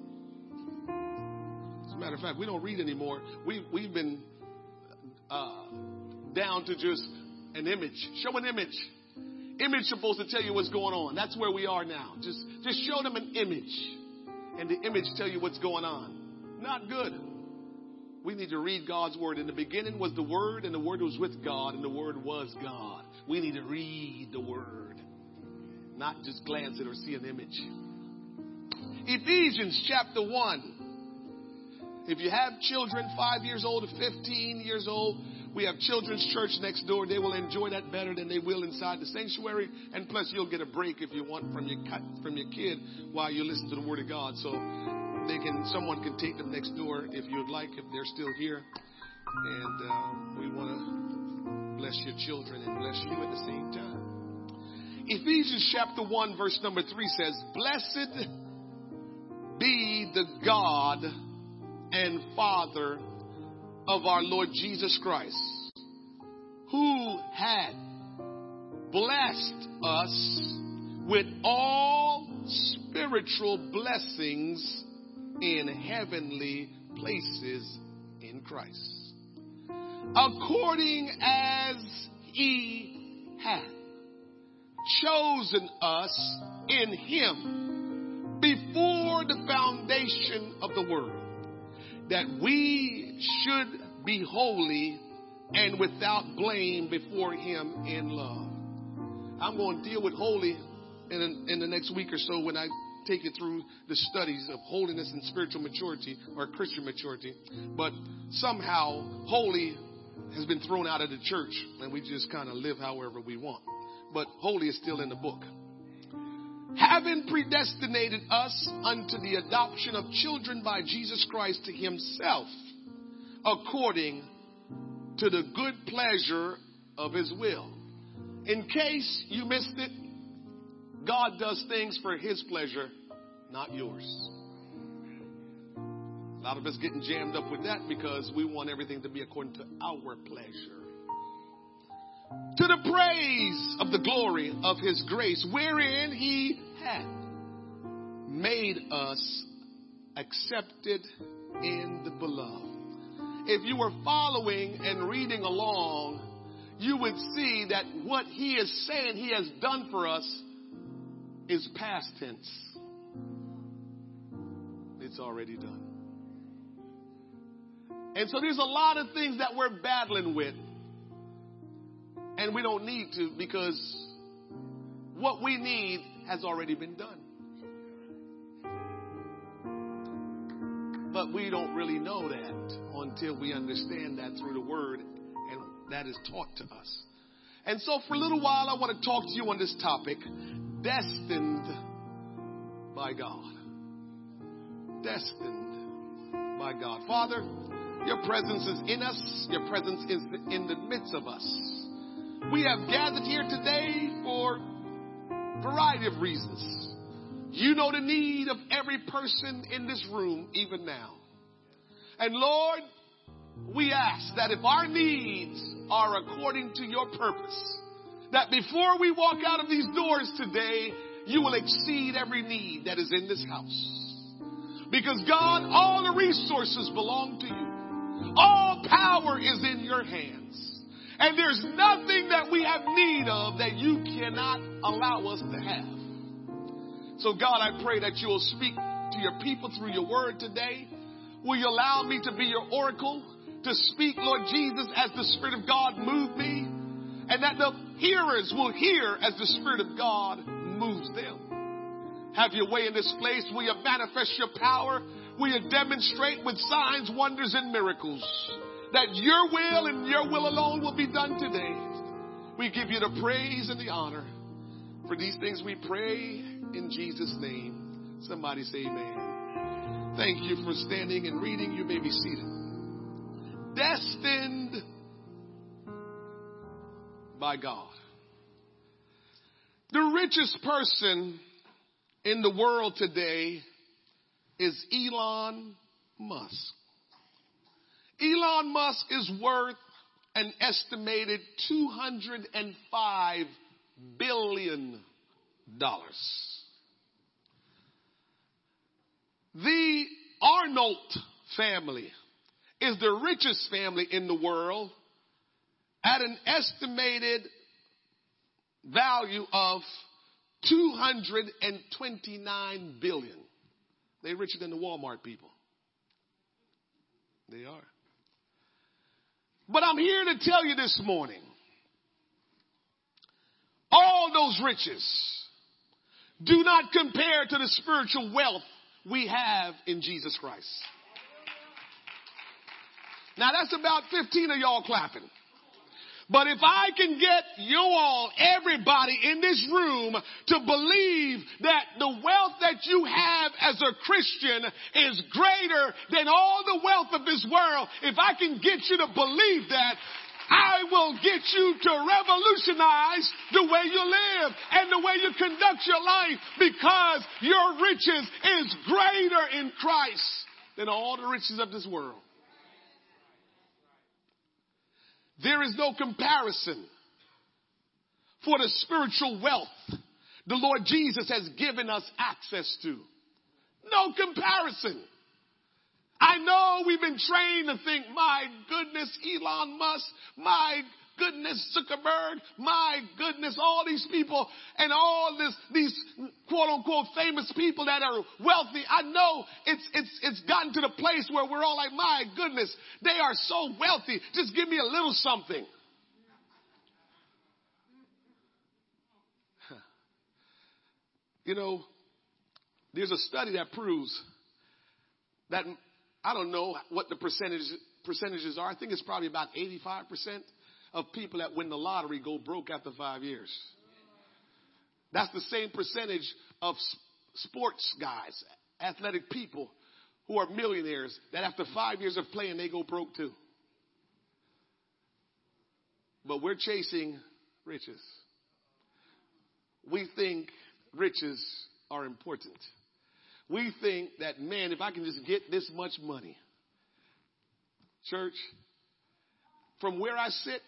As a matter of fact, we don't read anymore. We, we've been uh, down to just an image. Show an image. Image supposed to tell you what's going on. That's where we are now. Just, just show them an image, and the image tell you what's going on. Not good. We need to read God's word. In the beginning was the word, and the word was with God, and the word was God. We need to read the word, not just glance at or see an image. Ephesians chapter 1. If you have children, five years old to 15 years old, we have children's church next door. They will enjoy that better than they will inside the sanctuary. And plus, you'll get a break if you want from your cut, from your kid while you listen to the Word of God. So they can someone can take them next door if you'd like if they're still here. And uh, we want to bless your children and bless you at the same time. Ephesians chapter one verse number three says, "Blessed be the God and Father." of our Lord Jesus Christ, who had blessed us with all spiritual blessings in heavenly places in Christ, according as He hath chosen us in Him before the foundation of the world that we should be holy and without blame before Him in love. I'm going to deal with holy in, in the next week or so when I take you through the studies of holiness and spiritual maturity or Christian maturity. But somehow, holy has been thrown out of the church and we just kind of live however we want. But holy is still in the book having predestinated us unto the adoption of children by Jesus Christ to himself, according to the good pleasure of his will. In case you missed it, God does things for his pleasure, not yours. A lot of us getting jammed up with that because we want everything to be according to our pleasure to the praise of the glory of his grace, wherein he hath made us accepted in the beloved. If you were following and reading along, you would see that what he is saying he has done for us is past tense. It's already done. And so there's a lot of things that we're battling with. And we don't need to because what we need has already been done. But we don't really know that until we understand that through the word and that is taught to us. And so for a little while, I want to talk to you on this topic destined by God. Destined by God. Father, your presence is in us, your presence is in the midst of us. We have gathered here today for a variety of reasons. You know the need of every person in this room, even now. And Lord, we ask that if our needs are according to your purpose, that before we walk out of these doors today, you will exceed every need that is in this house. Because God, all the resources belong to you. All power is in your hands. And there's nothing that we have need of that you cannot allow us to have. So God, I pray that you will speak to your people through your word today. Will you allow me to be your oracle? to speak, Lord Jesus, as the Spirit of God moved me, and that the hearers will hear as the Spirit of God moves them. Have your way in this place. Will you manifest your power? Will you demonstrate with signs, wonders, and miracles that your will and your will alone will be done today? We give you the praise and the honor. For these things we pray in Jesus' name. Somebody say amen. Thank you for standing and reading. You may be seated destined by God. The richest person in the world today is Elon Musk. Elon Musk is worth an estimated $205 billion. The Arnold family is the richest family in the world at an estimated value of 229 billion. They're richer than the Walmart people. They are. But I'm here to tell you this morning all those riches do not compare to the spiritual wealth we have in Jesus Christ. Now that's about 15 of y'all clapping. But if I can get you all, everybody in this room to believe that the wealth that you have as a Christian is greater than all the wealth of this world, if I can get you to believe that, I will get you to revolutionize the way you live and the way you conduct your life because your riches is greater in Christ than all the riches of this world. There is no comparison for the spiritual wealth the Lord Jesus has given us access to. No comparison. I know we've been trained to think, my goodness, Elon Musk, my goodness, Zuckerberg, my goodness, all these people and all this, these quote unquote famous people that are wealthy. I know it's, it's, it's gotten to the place where we're all like, my goodness, they are so wealthy. Just give me a little something. You know, there's a study that proves that I don't know what the percentage percentages are. I think it's probably about 85 percent of people that win the lottery go broke after five years. That's the same percentage of sports guys, athletic people who are millionaires that after five years of playing, they go broke too. But we're chasing riches. We think riches are important. We think that, man, if I can just get this much money, church, from where I sit,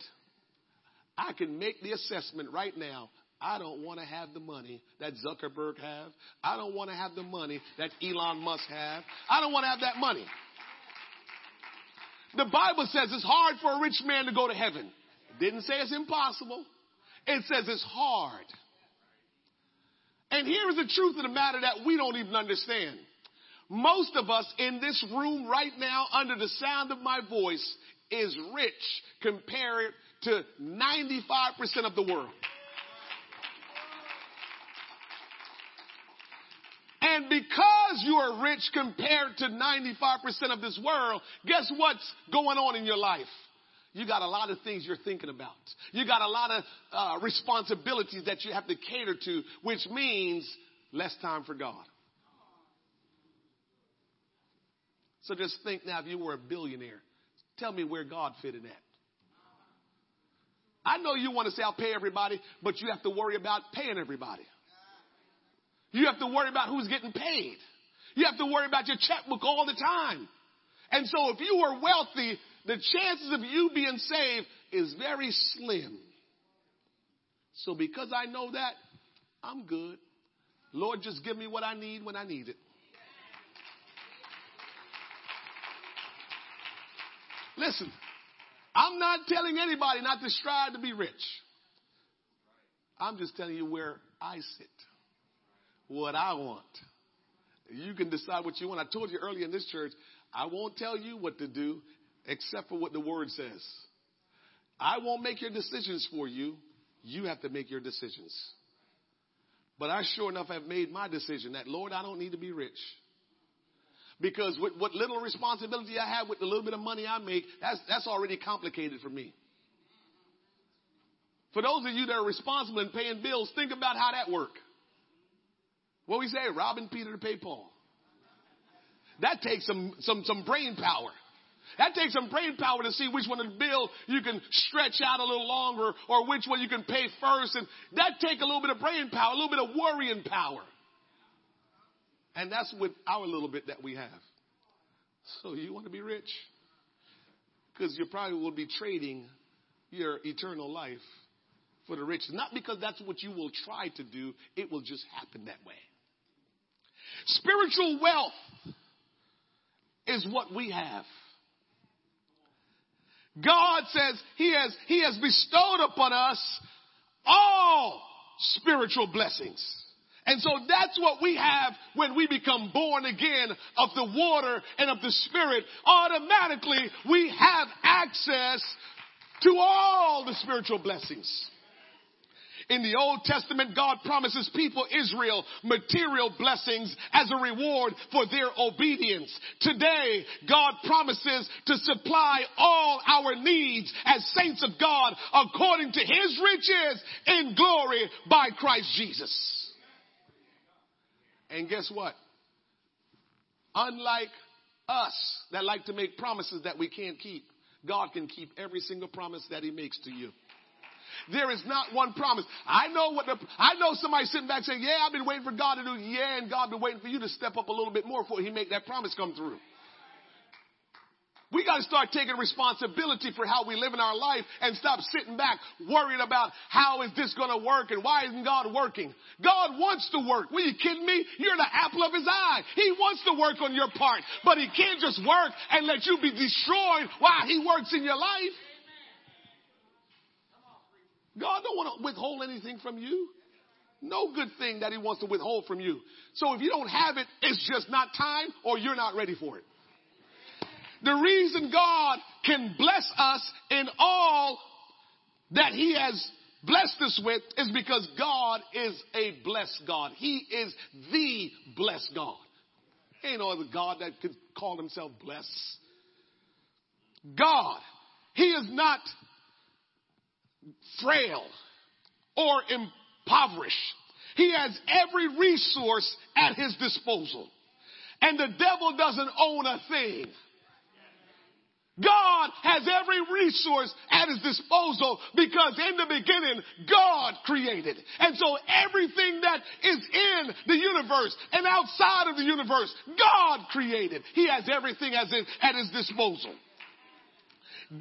I can make the assessment right now. I don't want to have the money that Zuckerberg have. I don't want to have the money that Elon Musk have. I don't want to have that money. The Bible says it's hard for a rich man to go to heaven. Didn't say it's impossible. It says it's hard. And here is the truth of the matter that we don't even understand. most of us in this room right now, under the sound of my voice, is rich compared to 95% of the world. And because you are rich compared to 95% of this world, guess what's going on in your life? You got a lot of things you're thinking about. You got a lot of uh, responsibilities that you have to cater to, which means less time for God. So just think now if you were a billionaire, tell me where God fit in that. I know you want to say I'll pay everybody, but you have to worry about paying everybody. You have to worry about who's getting paid. You have to worry about your checkbook all the time. And so if you are wealthy, the chances of you being saved is very slim. So because I know that, I'm good. Lord, just give me what I need when I need it. Listen, I'm not telling anybody not to strive to be rich. I'm just telling you where I sit, what I want. You can decide what you want. I told you earlier in this church, I won't tell you what to do except for what the word says. I won't make your decisions for you. You have to make your decisions. But I sure enough have made my decision that, Lord, I don't need to be rich. Because with what little responsibility I have with the little bit of money I make, that's, that's already complicated for me. For those of you that are responsible in paying bills, think about how that work. What we say, robbing Peter to pay Paul. That takes some, some, some brain power. That takes some brain power to see which one of the bill you can stretch out a little longer or which one you can pay first. And that take a little bit of brain power, a little bit of worrying power. And that's with our little bit that we have. So you want to be rich? Because you probably will be trading your eternal life for the riches. Not because that's what you will try to do, it will just happen that way. Spiritual wealth is what we have. God says He has, He has bestowed upon us all spiritual blessings. And so that's what we have when we become born again of the water and of the spirit. Automatically we have access to all the spiritual blessings. In the Old Testament, God promises people Israel material blessings as a reward for their obedience. Today, God promises to supply all our needs as saints of God according to his riches in glory by Christ Jesus. And guess what? Unlike us that like to make promises that we can't keep, God can keep every single promise that he makes to you. There is not one promise. I know what the, I know somebody sitting back saying, yeah, I've been waiting for God to do, yeah, and God been waiting for you to step up a little bit more before he make that promise come through. We got to start taking responsibility for how we live in our life and stop sitting back worrying about how is this going to work and why isn't God working. God wants to work. Were you kidding me? You're the apple of his eye. He wants to work on your part, but he can't just work and let you be destroyed while he works in your life. God don't want to withhold anything from you. No good thing that he wants to withhold from you. So if you don't have it, it's just not time or you're not ready for it. The reason God can bless us in all that He has blessed us with is because God is a blessed God. He is the blessed God. Ain't no other God that could call himself blessed. God, He is not frail or impoverished. He has every resource at His disposal. And the devil doesn't own a thing. God has every resource at his disposal because in the beginning, God created. And so everything that is in the universe and outside of the universe, God created. He has everything at his disposal.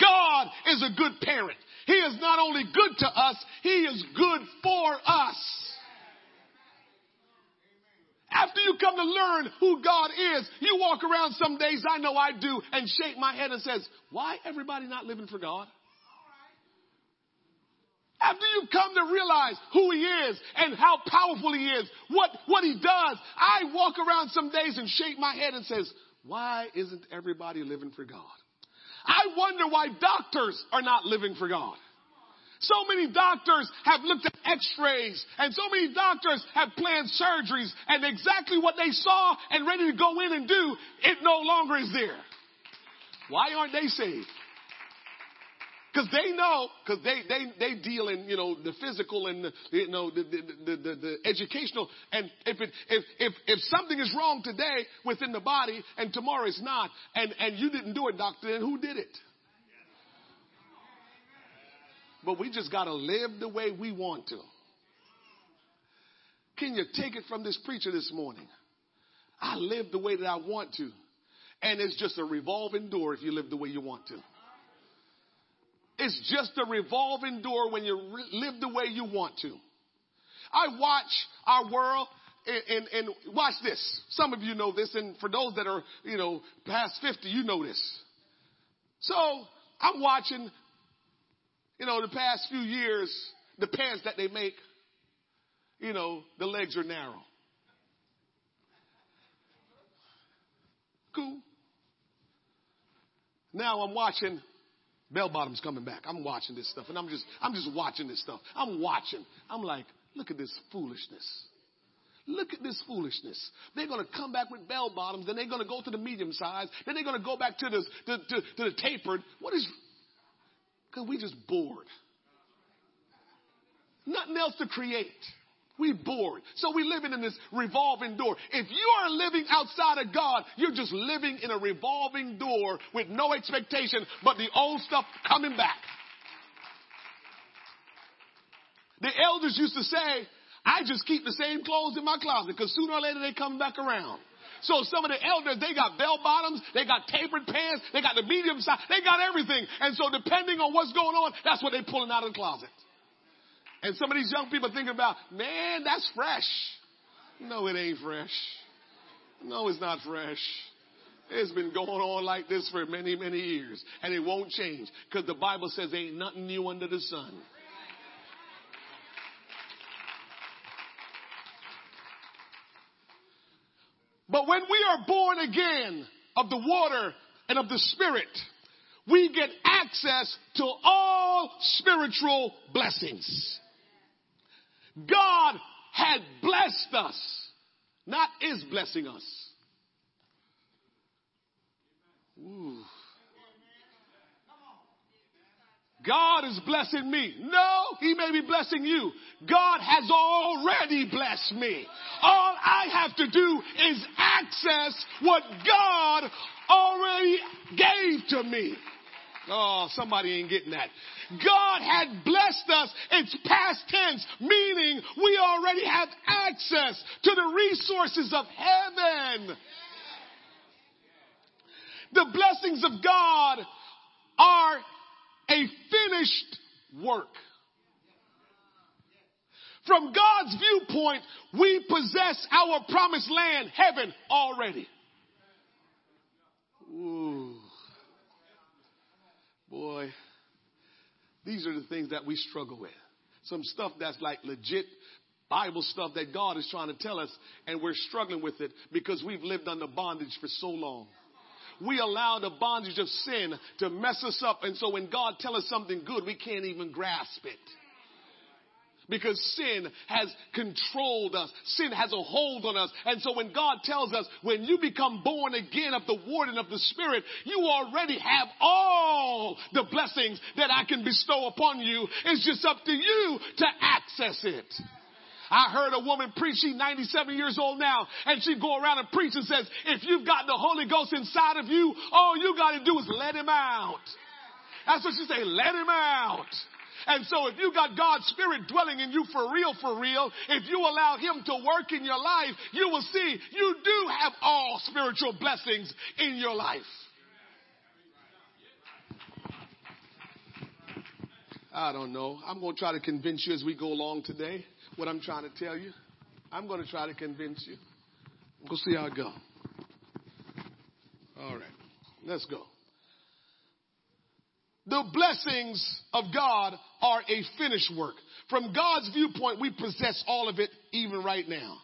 God is a good parent. He is not only good to us, He is good for us. After you come to learn who God is, you walk around some days, I know I do, and shake my head and says, why everybody not living for God? After you come to realize who he is and how powerful he is, what, what he does, I walk around some days and shake my head and says, why isn't everybody living for God? I wonder why doctors are not living for God. So many doctors have looked at x-rays and so many doctors have planned surgeries and exactly what they saw and ready to go in and do, it no longer is there. Why aren't they saved? Because they know, because they, they, they deal in, you know, the physical and, the, you know, the, the, the, the, educational. And if, it, if, if, if something is wrong today within the body and tomorrow is not, and, and you didn't do it, doctor, then who did it? But we just got to live the way we want to. Can you take it from this preacher this morning? I live the way that I want to. And it's just a revolving door if you live the way you want to. It's just a revolving door when you re- live the way you want to. I watch our world and, and, and, watch this. Some of you know this, and for those that are, you know, past 50, you know this. So I'm watching you know, the past few years, the pants that they make, you know, the legs are narrow. Cool. Now I'm watching bell bottoms coming back. I'm watching this stuff and I'm just, I'm just watching this stuff. I'm watching. I'm like, look at this foolishness. Look at this foolishness. They're going to come back with bell bottoms, then they're going to go to the medium size, then they're going to go back to the, to, to, to the tapered. What is because we just bored. Nothing else to create. We bored. So we living in this revolving door. If you are living outside of God, you're just living in a revolving door with no expectation but the old stuff coming back. The elders used to say, I just keep the same clothes in my closet because sooner or later they come back around. So some of the elders, they got bell bottoms, they got tapered pants, they got the medium size, they got everything. And so depending on what's going on, that's what they're pulling out of the closet. And some of these young people thinking about, man, that's fresh. No, it ain't fresh. No, it's not fresh. It's been going on like this for many, many years. And it won't change because the Bible says ain't nothing new under the sun. But when we are born again of the water and of the Spirit, we get access to all spiritual blessings. God had blessed us, not is blessing us. Ooh. God is blessing me. No, He may be blessing you. God has already blessed me. All I have to do is access what God already gave to me. Oh, somebody ain't getting that. God had blessed us. It's past tense, meaning we already have access to the resources of heaven. The blessings of God are a finished work. From God's viewpoint, we possess our promised land, heaven, already. Ooh. Boy, these are the things that we struggle with. Some stuff that's like legit Bible stuff that God is trying to tell us, and we're struggling with it because we've lived under bondage for so long we allow the bondage of sin to mess us up. And so when God tells us something good, we can't even grasp it. Because sin has controlled us. Sin has a hold on us. And so when God tells us, when you become born again of the Word and of the Spirit, you already have all the blessings that I can bestow upon you. It's just up to you to access it. I heard a woman preach, she's 97 years old now, and she go around and preach and says, if you've got the Holy Ghost inside of you, all you got to do is let him out. That's what she say, let him out. And so if you got God's Spirit dwelling in you for real, for real, if you allow Him to work in your life, you will see you do have all spiritual blessings in your life. I don't know. I'm going to try to convince you as we go along today what I'm trying to tell you. I'm going to try to convince you. We'll see how it goes. All right. Let's go. the blessings of God are a finished work. From God's viewpoint, we possess all of it even right now.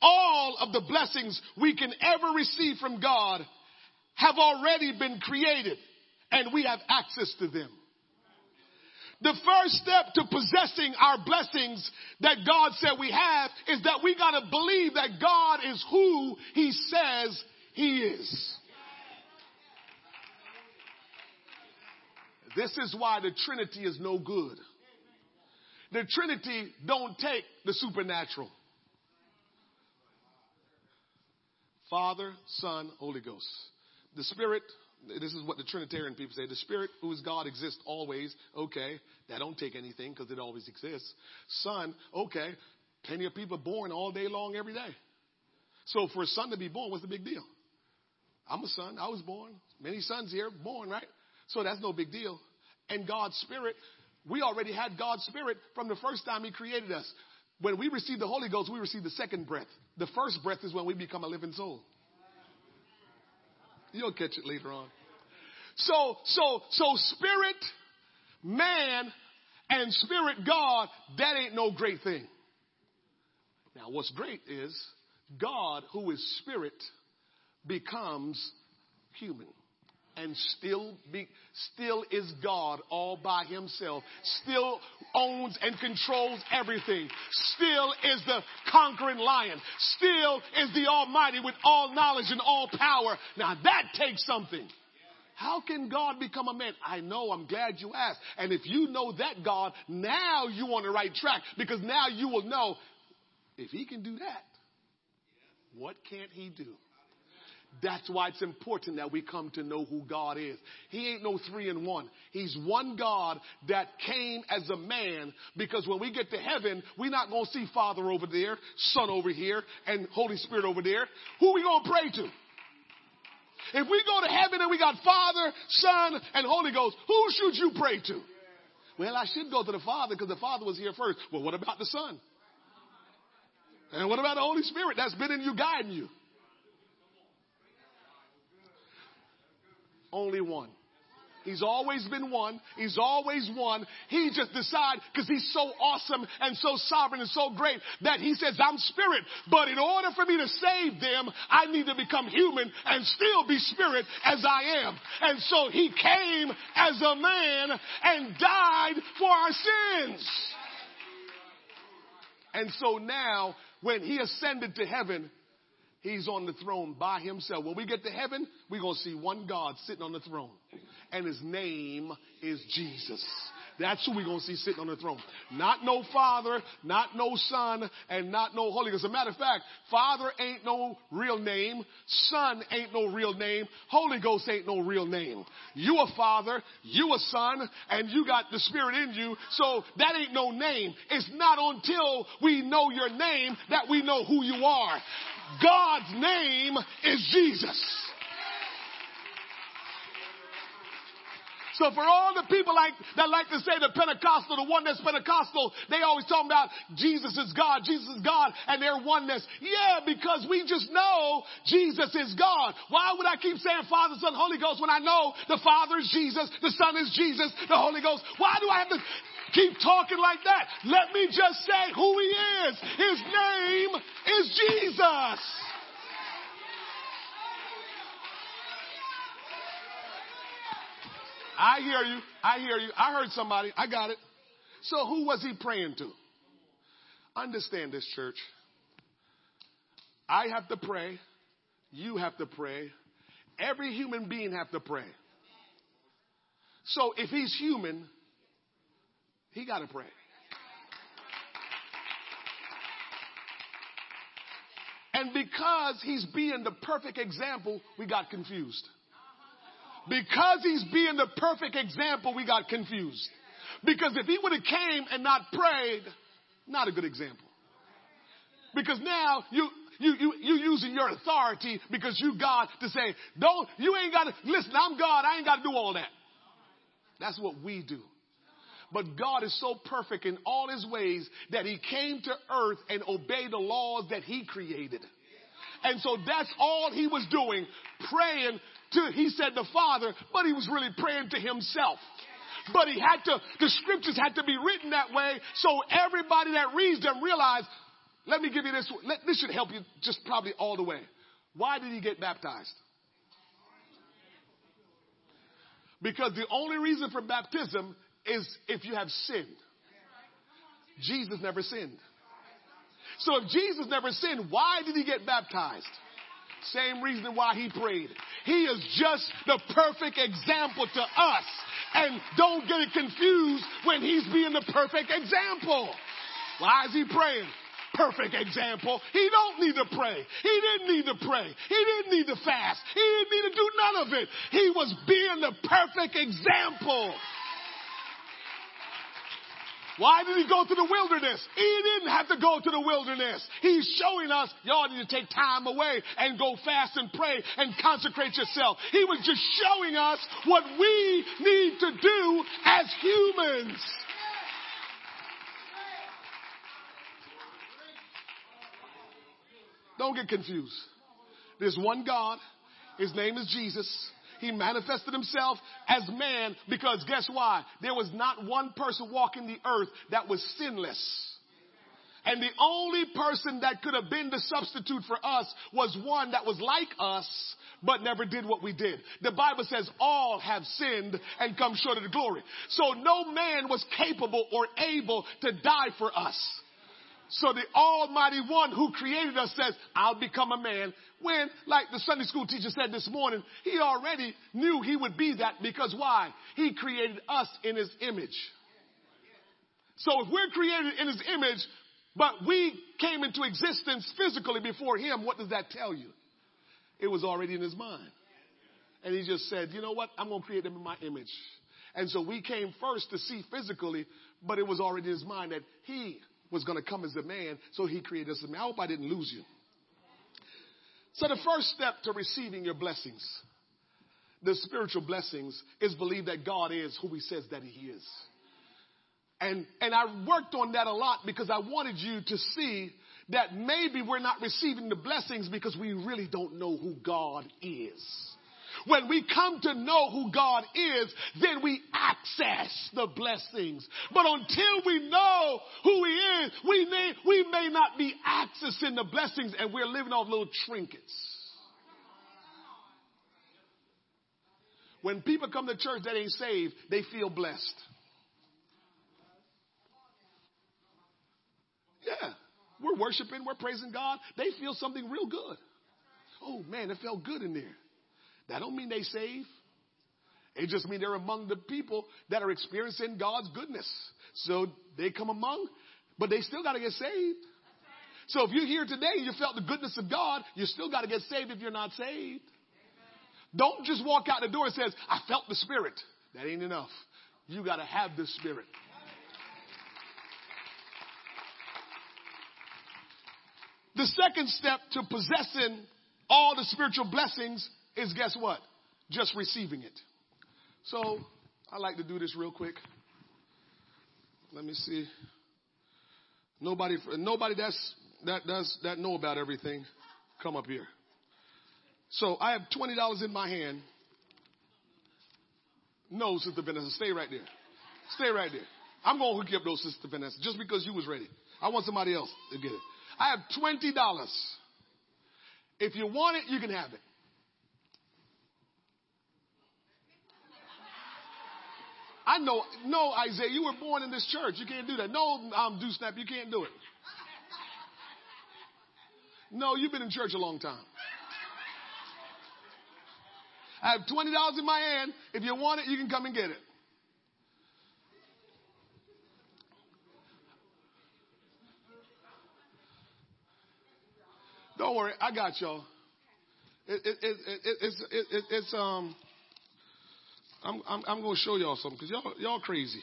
All of the blessings we can ever receive from God have already been created and we have access to them. The first step to possessing our blessings that God said we have is that we gotta believe that God is who He says He is. This is why the Trinity is no good. The Trinity don't take the supernatural. Father, Son, Holy Ghost. The Spirit, this is what the Trinitarian people say. The Spirit, who is God, exists always. Okay, that don't take anything because it always exists. Son, okay, plenty of people born all day long every day. So for a son to be born, what's the big deal? I'm a son. I was born. Many sons here born, right? So that's no big deal. And God's Spirit, we already had God's Spirit from the first time He created us. When we receive the Holy Ghost, we receive the second breath. The first breath is when we become a living soul. You'll catch it later on. So, so, so spirit, man, and spirit God, that ain't no great thing. Now, what's great is God, who is spirit, becomes human and still be, still is God all by himself, still owns and controls everything, still is the conquering lion, still is the almighty with all knowledge and all power. Now that takes something. How can God become a man? I know, I'm glad you asked. And if you know that God, now you on the right track because now you will know if he can do that, what can't he do? That's why it's important that we come to know who God is. He ain't no three in one. He's one God that came as a man because when we get to heaven, we're not going to see Father over there, Son over here, and Holy Spirit over there. Who we going to pray to? If we go to heaven and we got Father, Son, and Holy Ghost, who should you pray to? Well, I should go to the Father because the Father was here first. Well, what about the Son? And what about the Holy Spirit that's been in you, guiding you? Only one. He's always been one. He's always one. He just decided because he's so awesome and so sovereign and so great that he says, I'm spirit. But in order for me to save them, I need to become human and still be spirit as I am. And so he came as a man and died for our sins. And so now when he ascended to heaven, He's on the throne by himself. When we get to heaven, we're going to see one God sitting on the throne. And his name is Jesus. That's who we're going to see sitting on the throne. Not no Father, not no Son, and not no Holy Ghost. As a matter of fact, Father ain't no real name. Son ain't no real name. Holy Ghost ain't no real name. You a Father, you a Son, and you got the Spirit in you. So that ain't no name. It's not until we know your name that we know who you are. God's name is Jesus. So for all the people like that like to say the Pentecostal, the one that's Pentecostal, they always talk about Jesus is God, Jesus is God, and their oneness. Yeah, because we just know Jesus is God. Why would I keep saying Father, Son, Holy Ghost when I know the Father is Jesus, the Son is Jesus, the Holy Ghost? Why do I have to keep talking like that. Let me just say who he is. His name is Jesus. I hear you. I hear you. I heard somebody. I got it. So who was he praying to? Understand this, church. I have to pray. You have to pray. Every human being have to pray. So if he's human, he got to pray. And because he's being the perfect example, we got confused. Because he's being the perfect example, we got confused. Because if he would have came and not prayed, not a good example. Because now you, you, you, you using your authority because you God to say, don't, you ain't got to, listen, I'm God, I ain't got to do all that. That's what we do. But God is so perfect in all his ways that he came to earth and obeyed the laws that he created. And so that's all he was doing, praying to, he said the Father, but he was really praying to himself. but he had to, the scriptures had to be written that way so everybody that reads them realize, let me give you this, let, this should help you just probably all the way. Why did he get baptized? Because the only reason for baptism is if you have sinned. Jesus never sinned. So if Jesus never sinned, why did he get baptized? Same reason why he prayed. He is just the perfect example to us. And don't get it confused when he's being the perfect example. Why is he praying? Perfect example. He don't need to pray. He didn't need to pray. He didn't need to fast. He didn't need to do none of it. He was being the perfect example. Why did he go to the wilderness? He didn't have to go to the wilderness. He's showing us y'all need to take time away and go fast and pray and consecrate yourself. He was just showing us what we need to do as humans. Don't get confused. There's one God. His name is Jesus. He manifested himself as man because guess why? There was not one person walking the earth that was sinless. And the only person that could have been the substitute for us was one that was like us, but never did what we did. The Bible says all have sinned and come short of the glory. So no man was capable or able to die for us. So the Almighty One who created us says, I'll become a man. When, like the Sunday school teacher said this morning, he already knew he would be that because why? He created us in his image. So if we're created in his image, but we came into existence physically before him, what does that tell you? It was already in his mind. And he just said, you know what? I'm going to create them in my image. And so we came first to see physically, but it was already in his mind that he was going to come as a man, so he created us a man. I hope I didn't lose you. So the first step to receiving your blessings, the spiritual blessings, is believe that God is who he says that he is. And, and I worked on that a lot because I wanted you to see that maybe we're not receiving the blessings because we really don't know who God is. When we come to know who God is, then we access the blessings. But until we know who He is, we may, we may not be accessing the blessings and we're living off little trinkets. When people come to church that ain't saved, they feel blessed. Yeah. We're worshiping, we're praising God. They feel something real good. Oh man, it felt good in there. That don't mean they save. It just mean they're among the people that are experiencing God's goodness. So they come among, but they still got to get saved. So if you're here today and you felt the goodness of God, you still got to get saved if you're not saved. Don't just walk out the door and says, I felt the Spirit. That ain't enough. You got to have the Spirit. The second step to possessing all the spiritual blessings is guess what? Just receiving it. So I like to do this real quick. Let me see. Nobody, nobody that's that does that know about everything, come up here. So I have twenty dollars in my hand. No, Sister Vanessa, stay right there. Stay right there. I'm gonna hook you up, though, Sister Vanessa, just because you was ready. I want somebody else to get it. I have twenty dollars. If you want it, you can have it. I know, no, Isaiah, you were born in this church. You can't do that. No, um, do snap, you can't do it. No, you've been in church a long time. I have $20 in my hand. If you want it, you can come and get it. Don't worry, I got y'all. It, it, it, it's, it's, um, I'm, I'm, I'm going to show y'all something because y'all, y'all crazy.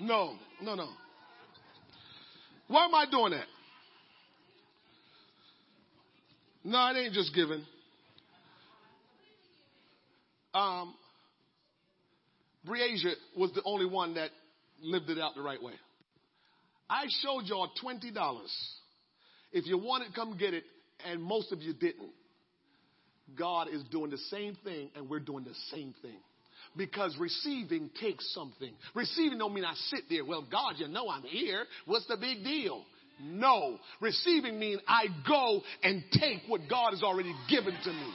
No, no, no. Why am I doing that? No, it ain't just giving. Um, Breasia was the only one that lived it out the right way. I showed y'all $20. If you want it, come get it. And most of you didn't. God is doing the same thing, and we're doing the same thing. Because receiving takes something. Receiving don't mean I sit there. Well, God, you know I'm here. What's the big deal? No. Receiving means I go and take what God has already given to me.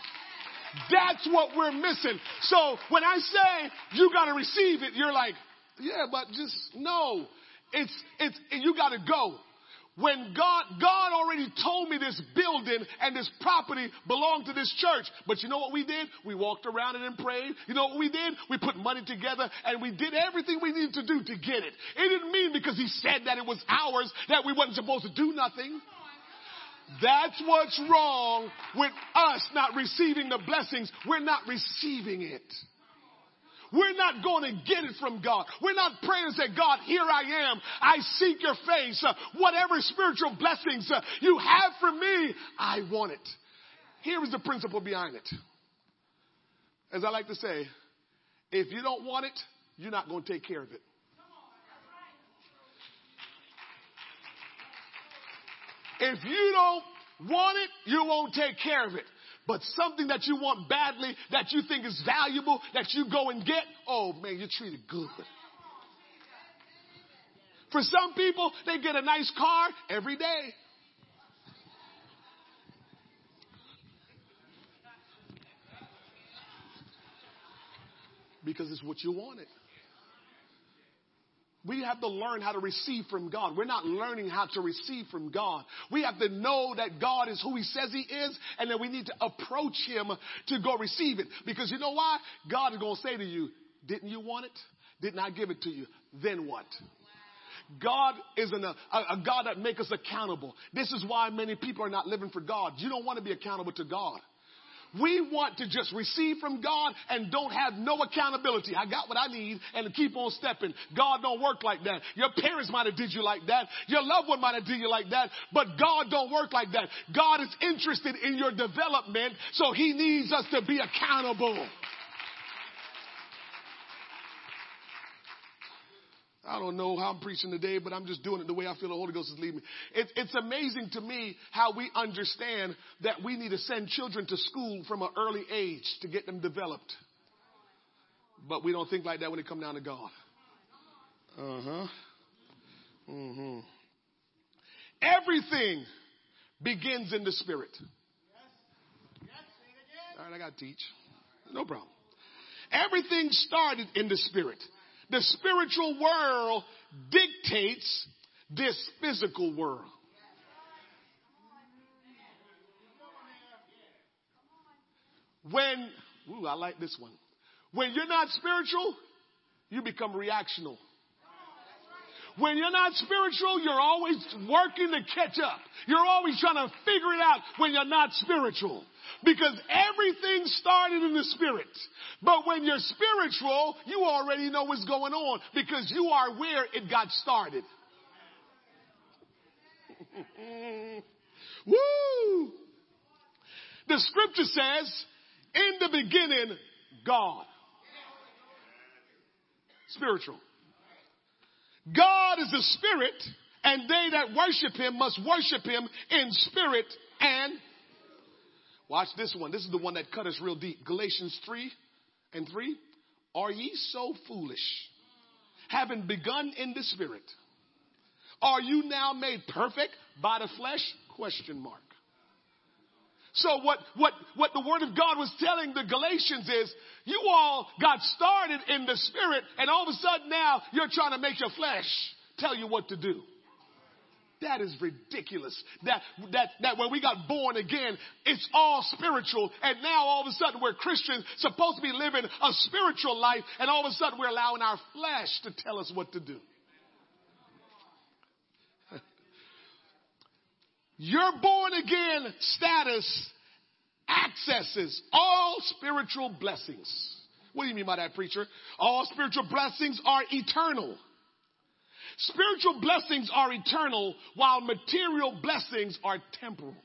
That's what we're missing. So when I say you got to receive it, you're like, yeah, but just no. It's, it's, you got to go. When God, God already told me this building and this property belonged to this church. But you know what we did? We walked around it and prayed. You know what we did? We put money together and we did everything we needed to do to get it. It didn't mean because he said that it was ours that we wasn't supposed to do nothing. That's what's wrong with us not receiving the blessings. We're not receiving it. We're not going to get it from God. We're not praying and say, God, here I am. I seek your face. Uh, whatever spiritual blessings uh, you have for me, I want it. Here is the principle behind it. As I like to say, if you don't want it, you're not going to take care of it. If you don't want it, you won't take care of it. But something that you want badly, that you think is valuable, that you go and get, oh man, you're treated good. For some people, they get a nice car every day. Because it's what you wanted. We have to learn how to receive from God. We're not learning how to receive from God. We have to know that God is who He says He is, and that we need to approach Him to go receive it. Because you know why? God is going to say to you, Didn't you want it? Didn't I give it to you? Then what? God is an, a, a God that makes us accountable. This is why many people are not living for God. You don't want to be accountable to God. We want to just receive from God and don't have no accountability. I got what I need and keep on stepping. God don't work like that. Your parents might have did you like that. Your loved one might have did you like that. But God don't work like that. God is interested in your development, so He needs us to be accountable. I don't know how I'm preaching today, but I'm just doing it the way I feel the Holy Ghost is leading me. It, it's amazing to me how we understand that we need to send children to school from an early age to get them developed. But we don't think like that when it comes down to God. Uh huh. Mm-hmm. Everything begins in the spirit. All right, I got to teach. No problem. Everything started in the spirit. The spiritual world dictates this physical world. When, ooh, I like this one. When you're not spiritual, you become reactional. When you're not spiritual, you're always working to catch up. You're always trying to figure it out when you're not spiritual. Because everything started in the spirit. But when you're spiritual, you already know what's going on because you are where it got started. Woo! The scripture says, in the beginning, God. Spiritual. God is a spirit, and they that worship him must worship him in spirit and Watch this one. This is the one that cut us real deep. Galatians 3 and 3. Are ye so foolish? Having begun in the spirit. Are you now made perfect by the flesh? Question mark. So what, what, what the word of God was telling the Galatians is, you all got started in the spirit and all of a sudden now you're trying to make your flesh tell you what to do. That is ridiculous. That, that, that when we got born again, it's all spiritual. And now all of a sudden we're Christians, supposed to be living a spiritual life. And all of a sudden we're allowing our flesh to tell us what to do. Your born again status accesses all spiritual blessings. What do you mean by that, preacher? All spiritual blessings are eternal. Spiritual blessings are eternal while material blessings are temporal.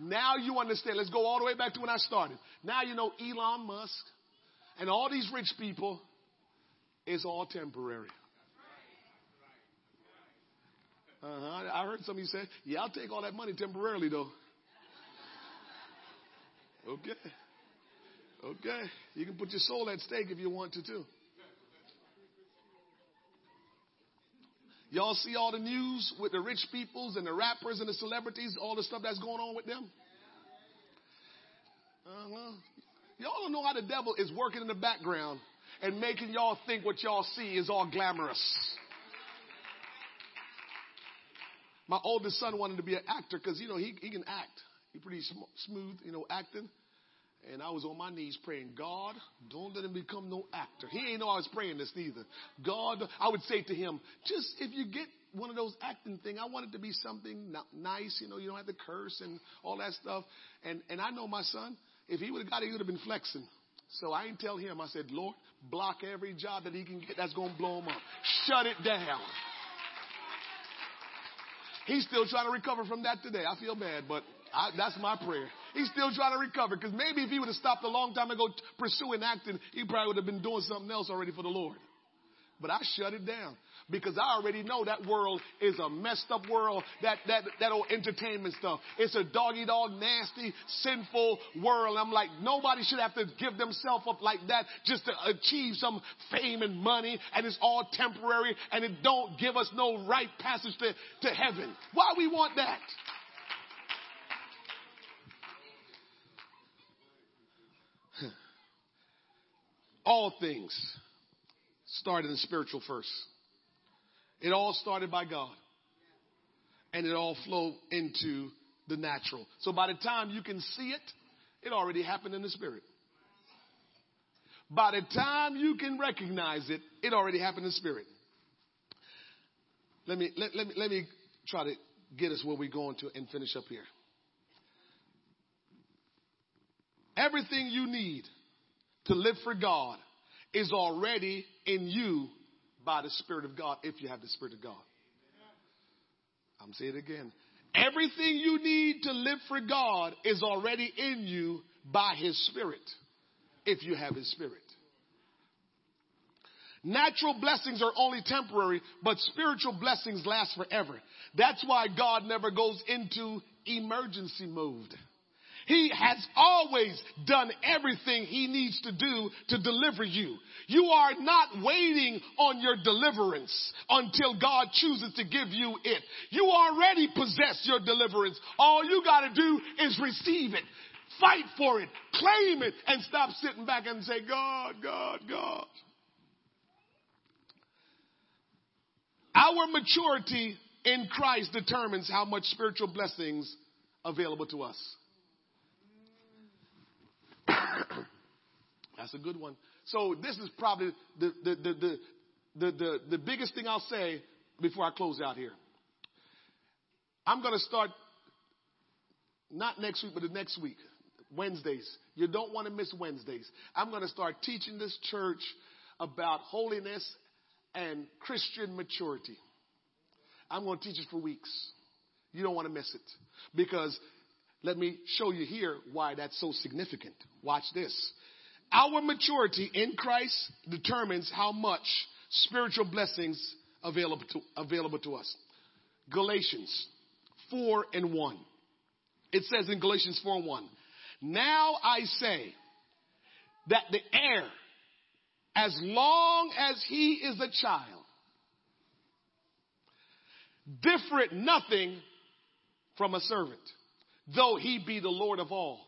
Now you understand. Let's go all the way back to when I started. Now you know Elon Musk and all these rich people is all temporary. Uh-huh. I heard some of you say, yeah, I'll take all that money temporarily though. Okay. Okay. You can put your soul at stake if you want to too. Y'all see all the news with the rich peoples and the rappers and the celebrities, all the stuff that's going on with them? Uh-huh. Y'all don't know how the devil is working in the background and making y'all think what y'all see is all glamorous. My oldest son wanted to be an actor because, you know, he, he can act. He's pretty sm- smooth, you know, acting. And I was on my knees praying, God, don't let him become no actor. He ain't know I was praying this neither. God, I would say to him, just if you get one of those acting thing, I want it to be something nice, you know, you don't have to curse and all that stuff. And, and I know my son, if he would have got it, he would have been flexing. So I didn't tell him. I said, Lord, block every job that he can get that's going to blow him up. Shut it down. He's still trying to recover from that today. I feel bad, but I, that's my prayer. He's still trying to recover because maybe if he would have stopped a long time ago pursuing acting, he probably would have been doing something else already for the Lord. But I shut it down because I already know that world is a messed up world. That that that old entertainment stuff. It's a doggy dog, nasty, sinful world. I'm like, nobody should have to give themselves up like that just to achieve some fame and money, and it's all temporary, and it don't give us no right passage to, to heaven. Why we want that? all things started in the spiritual first. It all started by God. And it all flowed into the natural. So by the time you can see it, it already happened in the spirit. By the time you can recognize it, it already happened in the spirit. Let me, let, let me, let me try to get us where we're going to and finish up here. Everything you need to live for God is already in you by the Spirit of God if you have the Spirit of God. I'm saying it again. Everything you need to live for God is already in you by His Spirit if you have His Spirit. Natural blessings are only temporary, but spiritual blessings last forever. That's why God never goes into emergency mode. He has always done everything he needs to do to deliver you. You are not waiting on your deliverance until God chooses to give you it. You already possess your deliverance. All you gotta do is receive it. Fight for it. Claim it and stop sitting back and say, God, God, God. Our maturity in Christ determines how much spiritual blessings available to us. That's a good one. So this is probably the, the, the, the, the, the, biggest thing I'll say before I close out here. I'm going to start not next week, but the next week, Wednesdays. You don't want to miss Wednesdays. I'm going to start teaching this church about holiness and Christian maturity. I'm going to teach it for weeks. You don't want to miss it because let me show you here why that's so significant. Watch this. Our maturity in Christ determines how much spiritual blessings available to, available to us. Galatians 4 and 1. It says in Galatians 4 and 1, Now I say that the heir, as long as he is a child, different nothing from a servant though he be the Lord of all.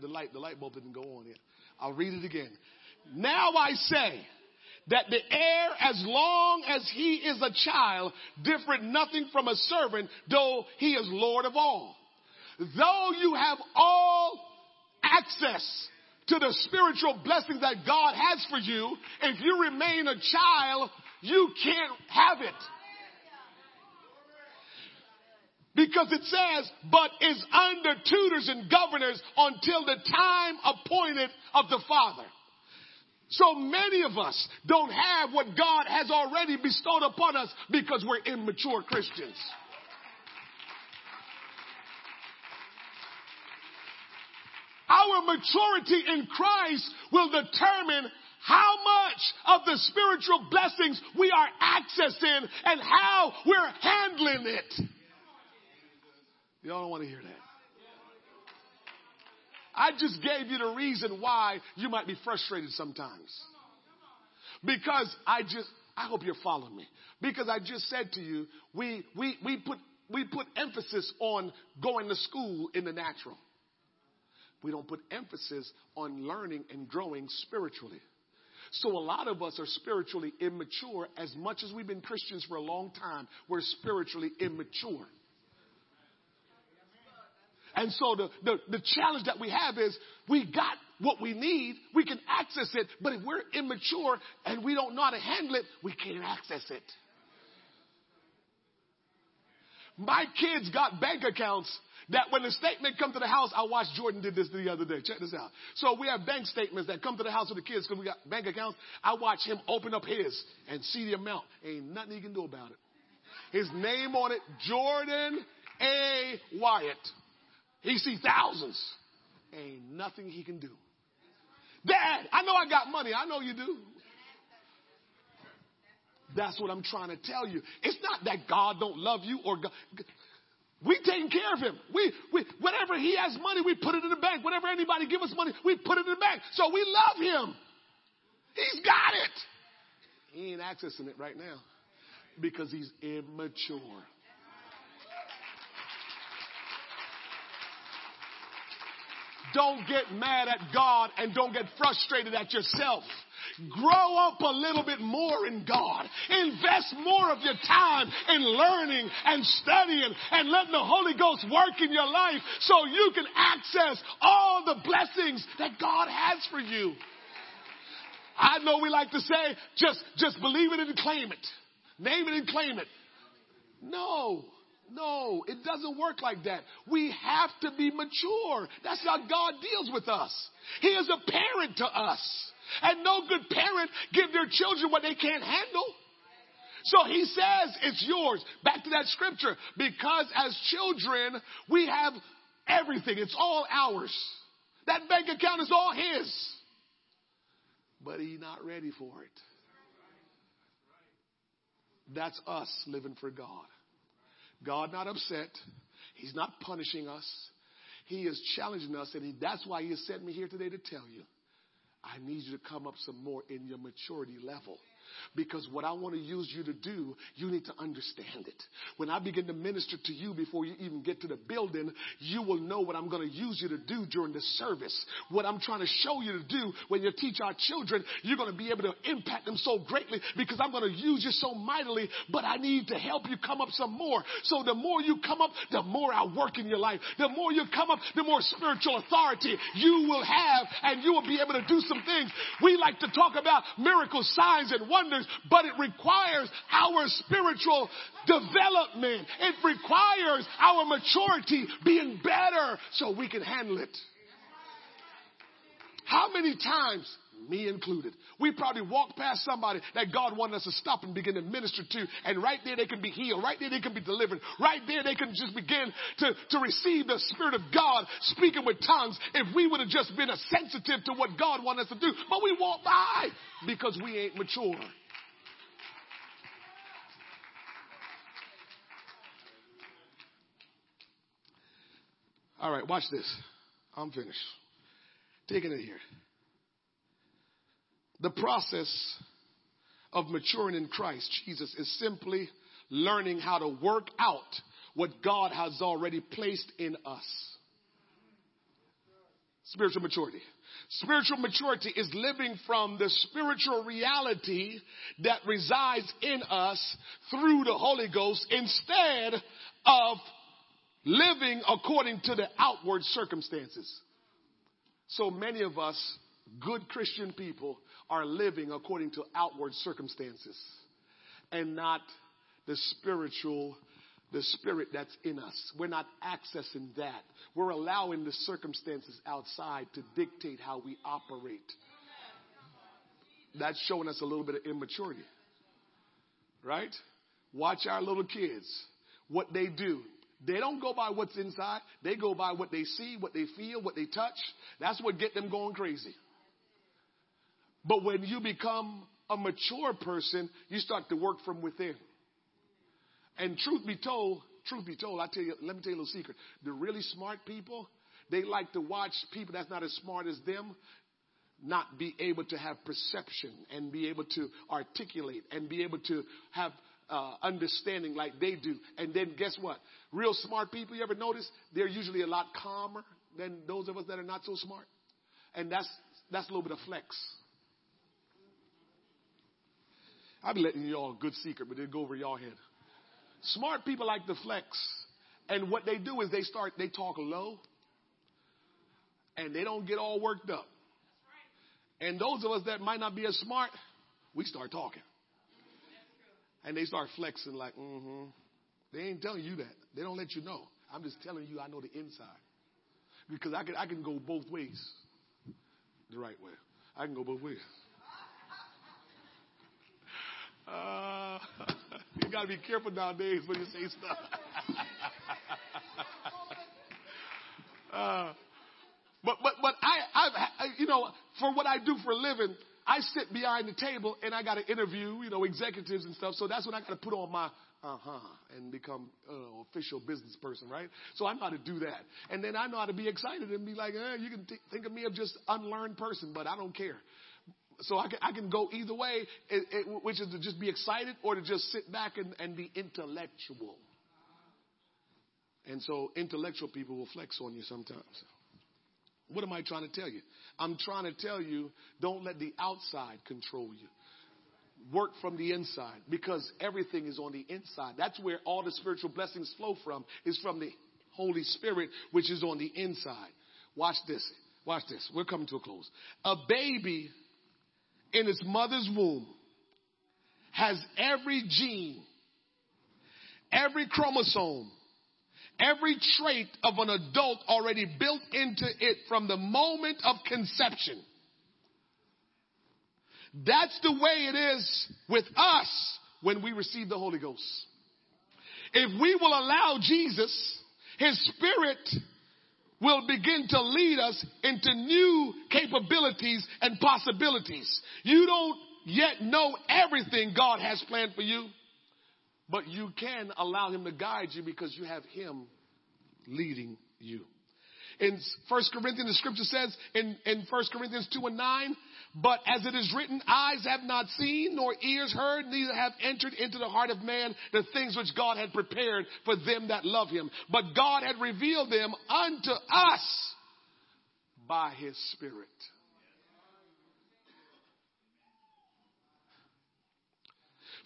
The light, the light bulb didn't go on yet. I'll read it again. Now I say that the heir, as long as he is a child, different nothing from a servant, though he is Lord of all. Though you have all access to the spiritual blessings that God has for you, if you remain a child, you can't have it. Because it says, but is under tutors and governors until the time appointed of the Father. So many of us don't have what God has already bestowed upon us because we're immature Christians. Our maturity in Christ will determine how much of the spiritual blessings we are accessing and how we're handling it. Y'all don't want to hear that. I just gave you the reason why you might be frustrated sometimes. Because I just, I hope you're following me. Because I just said to you, we, we, we put, we put emphasis on going to school in the natural. We don't put emphasis on learning and growing spiritually. So a lot of us are spiritually immature as much as we've been Christians for a long time. We're spiritually immature. And so the, the, the challenge that we have is we got what we need, we can access it, but if we're immature and we don't know how to handle it, we can't access it. My kids got bank accounts that when the statement come to the house, I watched Jordan did this the other day. Check this out. So we have bank statements that come to the house with the kids because we got bank accounts. I watch him open up his and see the amount. Ain't nothing he can do about it. His name on it, Jordan A. Wyatt. He sees thousands. Ain't nothing he can do. Dad, I know I got money. I know you do. That's what I'm trying to tell you. It's not that God don't love you or God. We taking care of him. We, we, whenever he has money, we put it in the bank. Whenever anybody give us money, we put it in the bank. So we love him. He's got it. He ain't accessing it right now because he's immature. Don't get mad at God and don't get frustrated at yourself. Grow up a little bit more in God. Invest more of your time in learning and studying and letting the Holy Ghost work in your life so you can access all the blessings that God has for you. I know we like to say, just, just believe it and claim it. Name it and claim it. No. No, it doesn't work like that. We have to be mature. That's how God deals with us. He is a parent to us. And no good parent give their children what they can't handle. So he says it's yours. Back to that scripture. Because as children, we have everything. It's all ours. That bank account is all his. But he's not ready for it. That's us living for God. God not upset. He's not punishing us. He is challenging us, and he, that's why he has sent me here today to tell you. I need you to come up some more in your maturity level. Because what I want to use you to do, you need to understand it. When I begin to minister to you before you even get to the building, you will know what I'm going to use you to do during the service. What I'm trying to show you to do when you teach our children, you're going to be able to impact them so greatly because I'm going to use you so mightily, but I need to help you come up some more. So the more you come up, the more I work in your life. The more you come up, the more spiritual authority you will have and you will be able to do some things. We like to talk about miracles, signs, and wonders wonders, but it requires our spiritual development. It requires our maturity being better so we can handle it. How many times, me included, we probably walk past somebody that God wanted us to stop and begin to minister to, and right there they can be healed. Right there they can be delivered. Right there they can just begin to, to receive the Spirit of God speaking with tongues if we would have just been sensitive to what God wanted us to do. But we walk by because we ain't mature. All right, watch this. I'm finished. Taking it here. The process of maturing in Christ Jesus is simply learning how to work out what God has already placed in us. Spiritual maturity. Spiritual maturity is living from the spiritual reality that resides in us through the Holy Ghost instead of living according to the outward circumstances. So many of us, good Christian people, are living according to outward circumstances and not the spiritual, the spirit that's in us. We're not accessing that. We're allowing the circumstances outside to dictate how we operate. That's showing us a little bit of immaturity. Right? Watch our little kids. What they do. They don't go by what's inside. They go by what they see, what they feel, what they touch. That's what get them going crazy. But when you become a mature person, you start to work from within. And truth be told, truth be told, I tell you, let me tell you a little secret. The really smart people, they like to watch people that's not as smart as them not be able to have perception and be able to articulate and be able to have uh, understanding like they do. And then guess what? Real smart people, you ever notice? They're usually a lot calmer than those of us that are not so smart. And that's, that's a little bit of flex. I'll be letting y'all a good secret, but it'll go over y'all head. Smart people like to flex. And what they do is they start, they talk low. And they don't get all worked up. And those of us that might not be as smart, we start talking. And they start flexing like, mm-hmm. They ain't telling you that. They don't let you know. I'm just telling you I know the inside. Because I can, I can go both ways the right way. I can go both ways. Uh, you got to be careful nowadays when you say stuff. uh, but but but I I've you know for what I do for a living, I sit behind the table and I got to interview you know executives and stuff. So that's when I got to put on my uh huh and become uh, official business person, right? So I know how to do that, and then I know how to be excited and be like, eh, you can th- think of me as just unlearned person, but I don't care. So I can, I can go either way, it, it, which is to just be excited or to just sit back and, and be intellectual. And so intellectual people will flex on you sometimes. What am I trying to tell you? I'm trying to tell you don't let the outside control you. Work from the inside because everything is on the inside. That's where all the spiritual blessings flow from, is from the Holy Spirit, which is on the inside. Watch this. Watch this. We're coming to a close. A baby in its mother's womb has every gene, every chromosome, every trait of an adult already built into it from the moment of conception. That's the way it is with us when we receive the Holy Ghost. If we will allow Jesus, His Spirit will begin to lead us into new capabilities and possibilities. You don't yet know everything God has planned for you. But you can allow him to guide you because you have him leading you. In 1 Corinthians, the scripture says in, in 1 Corinthians 2 and 9, but as it is written, eyes have not seen, nor ears heard, neither have entered into the heart of man the things which God had prepared for them that love him. But God had revealed them unto us by his Spirit.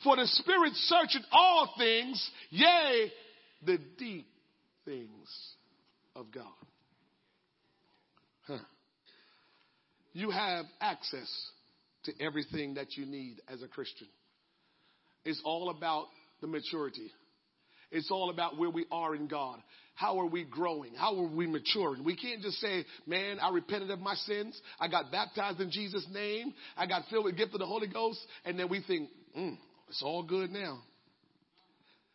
For the Spirit searcheth all things, yea, the deep things of God. Huh. You have access to everything that you need as a Christian. It's all about the maturity. It's all about where we are in God. How are we growing? How are we maturing? We can't just say, man, I repented of my sins. I got baptized in Jesus' name. I got filled with the gift of the Holy Ghost. And then we think, mm, it's all good now.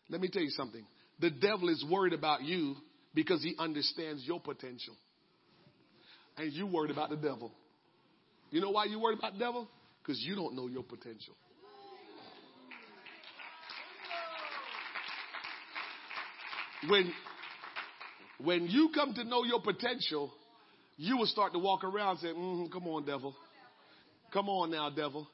Let me tell you something. The devil is worried about you because he understands your potential. And you worried about the devil. You know why you worried about devil? Because you don't know your potential. When, when you come to know your potential, you will start to walk around saying, mm, come on, devil. Come on now, devil.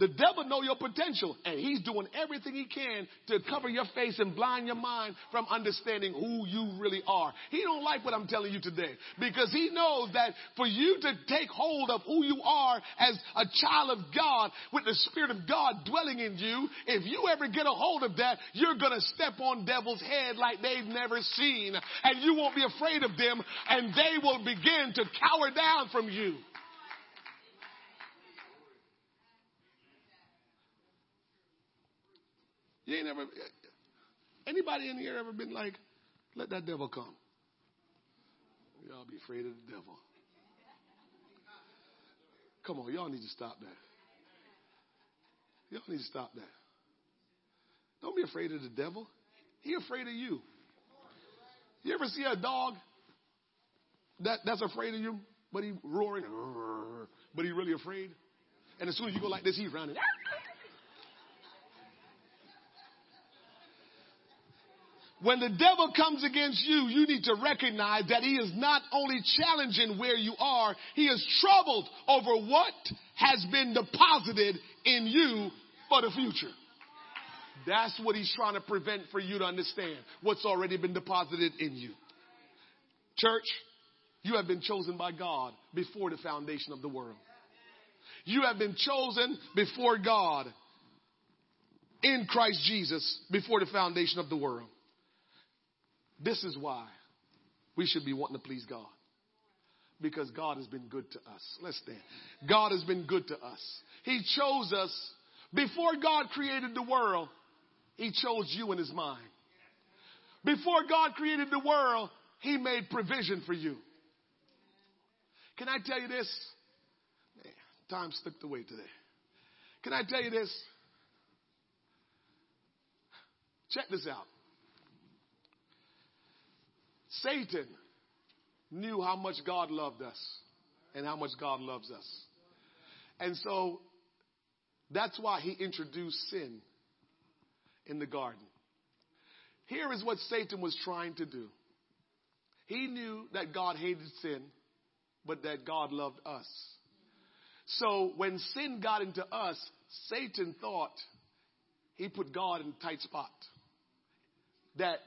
The devil know your potential and he's doing everything he can to cover your face and blind your mind from understanding who you really are. He don't like what I'm telling you today because he knows that for you to take hold of who you are as a child of God with the spirit of God dwelling in you, if you ever get a hold of that, you're going to step on devil's head like they've never seen and you won't be afraid of them and they will begin to cower down from you. You ain't ever, anybody in here ever been like, let that devil come? Y'all be afraid of the devil. Come on, y'all need to stop that. Y'all need to stop that. Don't be afraid of the devil. He afraid of you. You ever see a dog that, that's afraid of you, but he roaring, but he really afraid? And as soon as you go like this, he's running. When the devil comes against you, you need to recognize that he is not only challenging where you are, he is troubled over what has been deposited in you for the future. That's what he's trying to prevent for you to understand what's already been deposited in you. Church, you have been chosen by God before the foundation of the world. You have been chosen before God in Christ Jesus before the foundation of the world. This is why we should be wanting to please God. Because God has been good to us. Let's stand. God has been good to us. He chose us before God created the world. He chose you in his mind. Before God created the world, he made provision for you. Can I tell you this? Man, time slipped away today. Can I tell you this? Check this out. Satan knew how much God loved us and how much God loves us. And so that's why he introduced sin in the garden. Here is what Satan was trying to do. He knew that God hated sin, but that God loved us. So when sin got into us, Satan thought he put God in a tight spot. That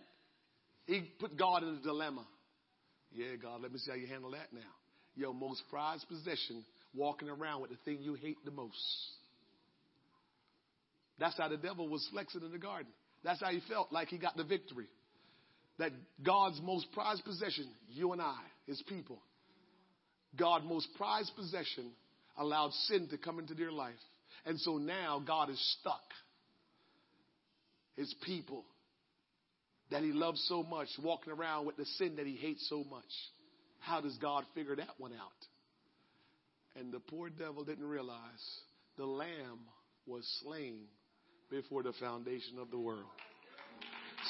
he put God in a dilemma. Yeah, God, let me see how you handle that now. Your most prized possession, walking around with the thing you hate the most. That's how the devil was flexing in the garden. That's how he felt like he got the victory. That God's most prized possession, you and I, his people, God's most prized possession allowed sin to come into their life. And so now God is stuck. His people that he loves so much, walking around with the sin that he hates so much. How does God figure that one out? And the poor devil didn't realize the lamb was slain before the foundation of the world.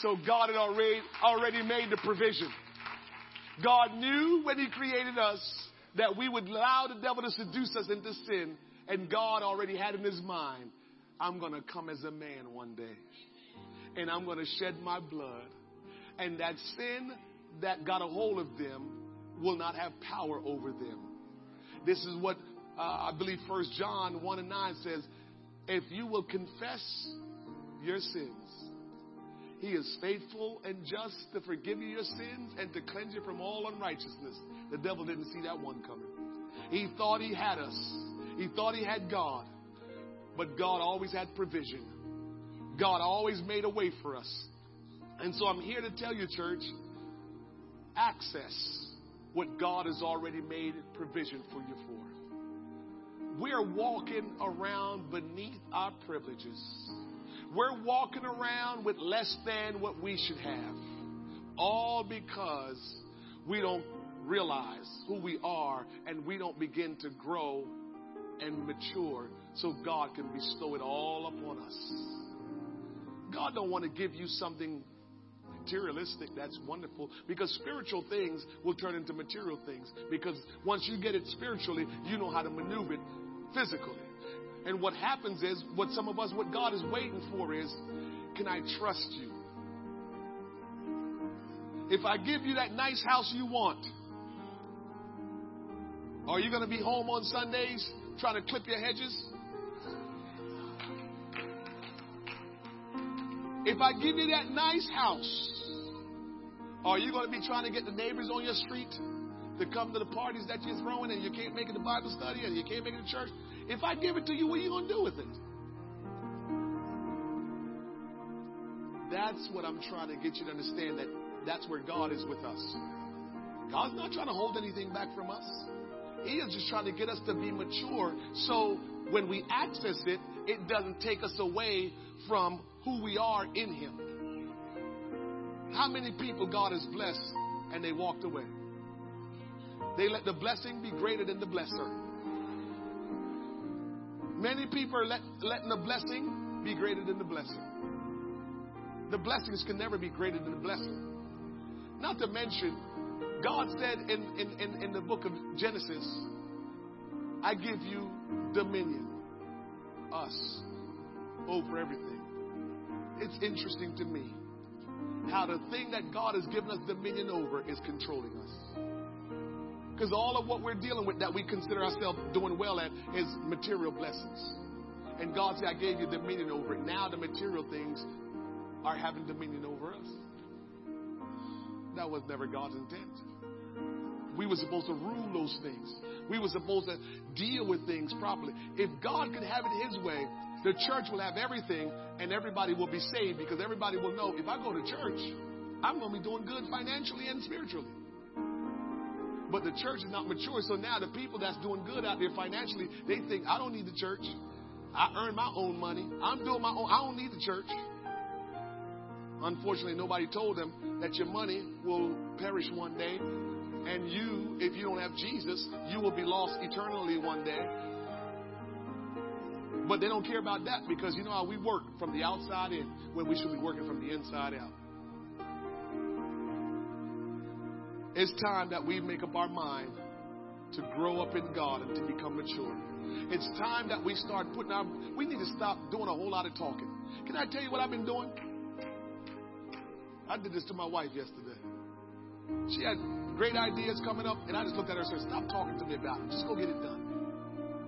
So God had already, already made the provision. God knew when he created us that we would allow the devil to seduce us into sin. And God already had in his mind, I'm going to come as a man one day and I'm going to shed my blood. And that sin that got a hold of them will not have power over them. This is what uh, I believe First John 1 and 9 says. If you will confess your sins, he is faithful and just to forgive you your sins and to cleanse you from all unrighteousness. The devil didn't see that one coming. He thought he had us. He thought he had God. But God always had provision. God always made a way for us. And so I'm here to tell you, church, access what God has already made provision for you for. We're walking around beneath our privileges. We're walking around with less than what we should have. All because we don't realize who we are and we don't begin to grow and mature so God can bestow it all upon us. God don't want to give you something materialistic. That's wonderful because spiritual things will turn into material things because once you get it spiritually, you know how to maneuver it physically. And what happens is, what some of us, what God is waiting for is, can I trust you? If I give you that nice house you want, are you going to be home on Sundays trying to clip your hedges? If I give you that nice house, are you going to be trying to get the neighbors on your street to come to the parties that you're throwing and you can't make it to Bible study and you can't make it to church? If I give it to you, what are you going to do with it? That's what I'm trying to get you to understand that that's where God is with us. God's not trying to hold anything back from us. He is just trying to get us to be mature so when we access it, it doesn't take us away from who we are in Him. How many people God has blessed and they walked away? They let the blessing be greater than the blesser. Many people are let, letting the blessing be greater than the blessing. The blessings can never be greater than the blessing. Not to mention, God said in, in, in, in the book of Genesis, I give you dominion. us over everything. It's interesting to me how the thing that God has given us dominion over is controlling us. Because all of what we're dealing with that we consider ourselves doing well at is material blessings. And God said, I gave you dominion over it. Now the material things are having dominion over us. That was never God's intent. We were supposed to rule those things. We were supposed to deal with things properly. If God could have it His way, the church will have everything and everybody will be saved because everybody will know if I go to church, I'm going to be doing good financially and spiritually. But the church is not mature. So now the people that's doing good out there financially, they think, I don't need the church. I earn my own money. I'm doing my own. I don't need the church. Unfortunately, nobody told them that your money will perish one day. And you, if you don't have Jesus, you will be lost eternally one day. But they don't care about that because you know how we work from the outside in when we should be working from the inside out. It's time that we make up our mind to grow up in God and to become mature. It's time that we start putting our, we need to stop doing a whole lot of talking. Can I tell you what I've been doing? I did this to my wife yesterday. She had great ideas coming up, and I just looked at her and said, Stop talking to me about it. Just go get it done.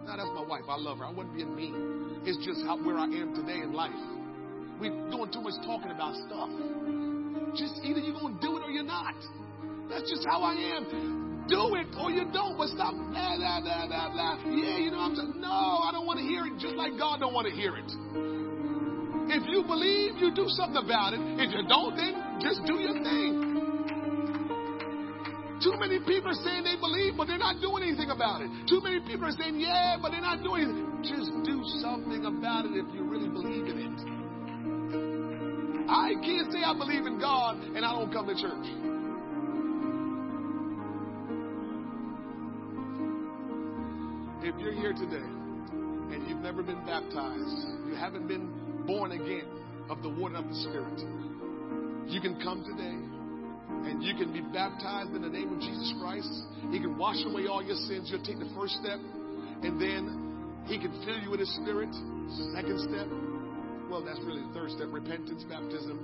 Now, that's my wife. I love her. I wasn't being mean. It's just how, where I am today in life. We're doing too much talking about stuff. Just either you're going to do it or you're not. That's just how I am. Do it or you don't. But stop blah blah blah blah blah. Yeah, you know what I'm saying. No, I don't want to hear it. Just like God don't want to hear it. If you believe, you do something about it. If you don't, then just do your thing. Too many people are saying they believe, but they're not doing anything about it. Too many people are saying, yeah, but they're not doing anything. Just do something about it if you really believe in it. I can't say I believe in God and I don't come to church. If you're here today and you've never been baptized, you haven't been born again of the water of the Spirit, you can come today and you can be baptized in the name of Jesus Christ. He can wash away all your sins. You'll take the first step, and then He can fill you with His Spirit. Second step, well, that's really the third step repentance, baptism,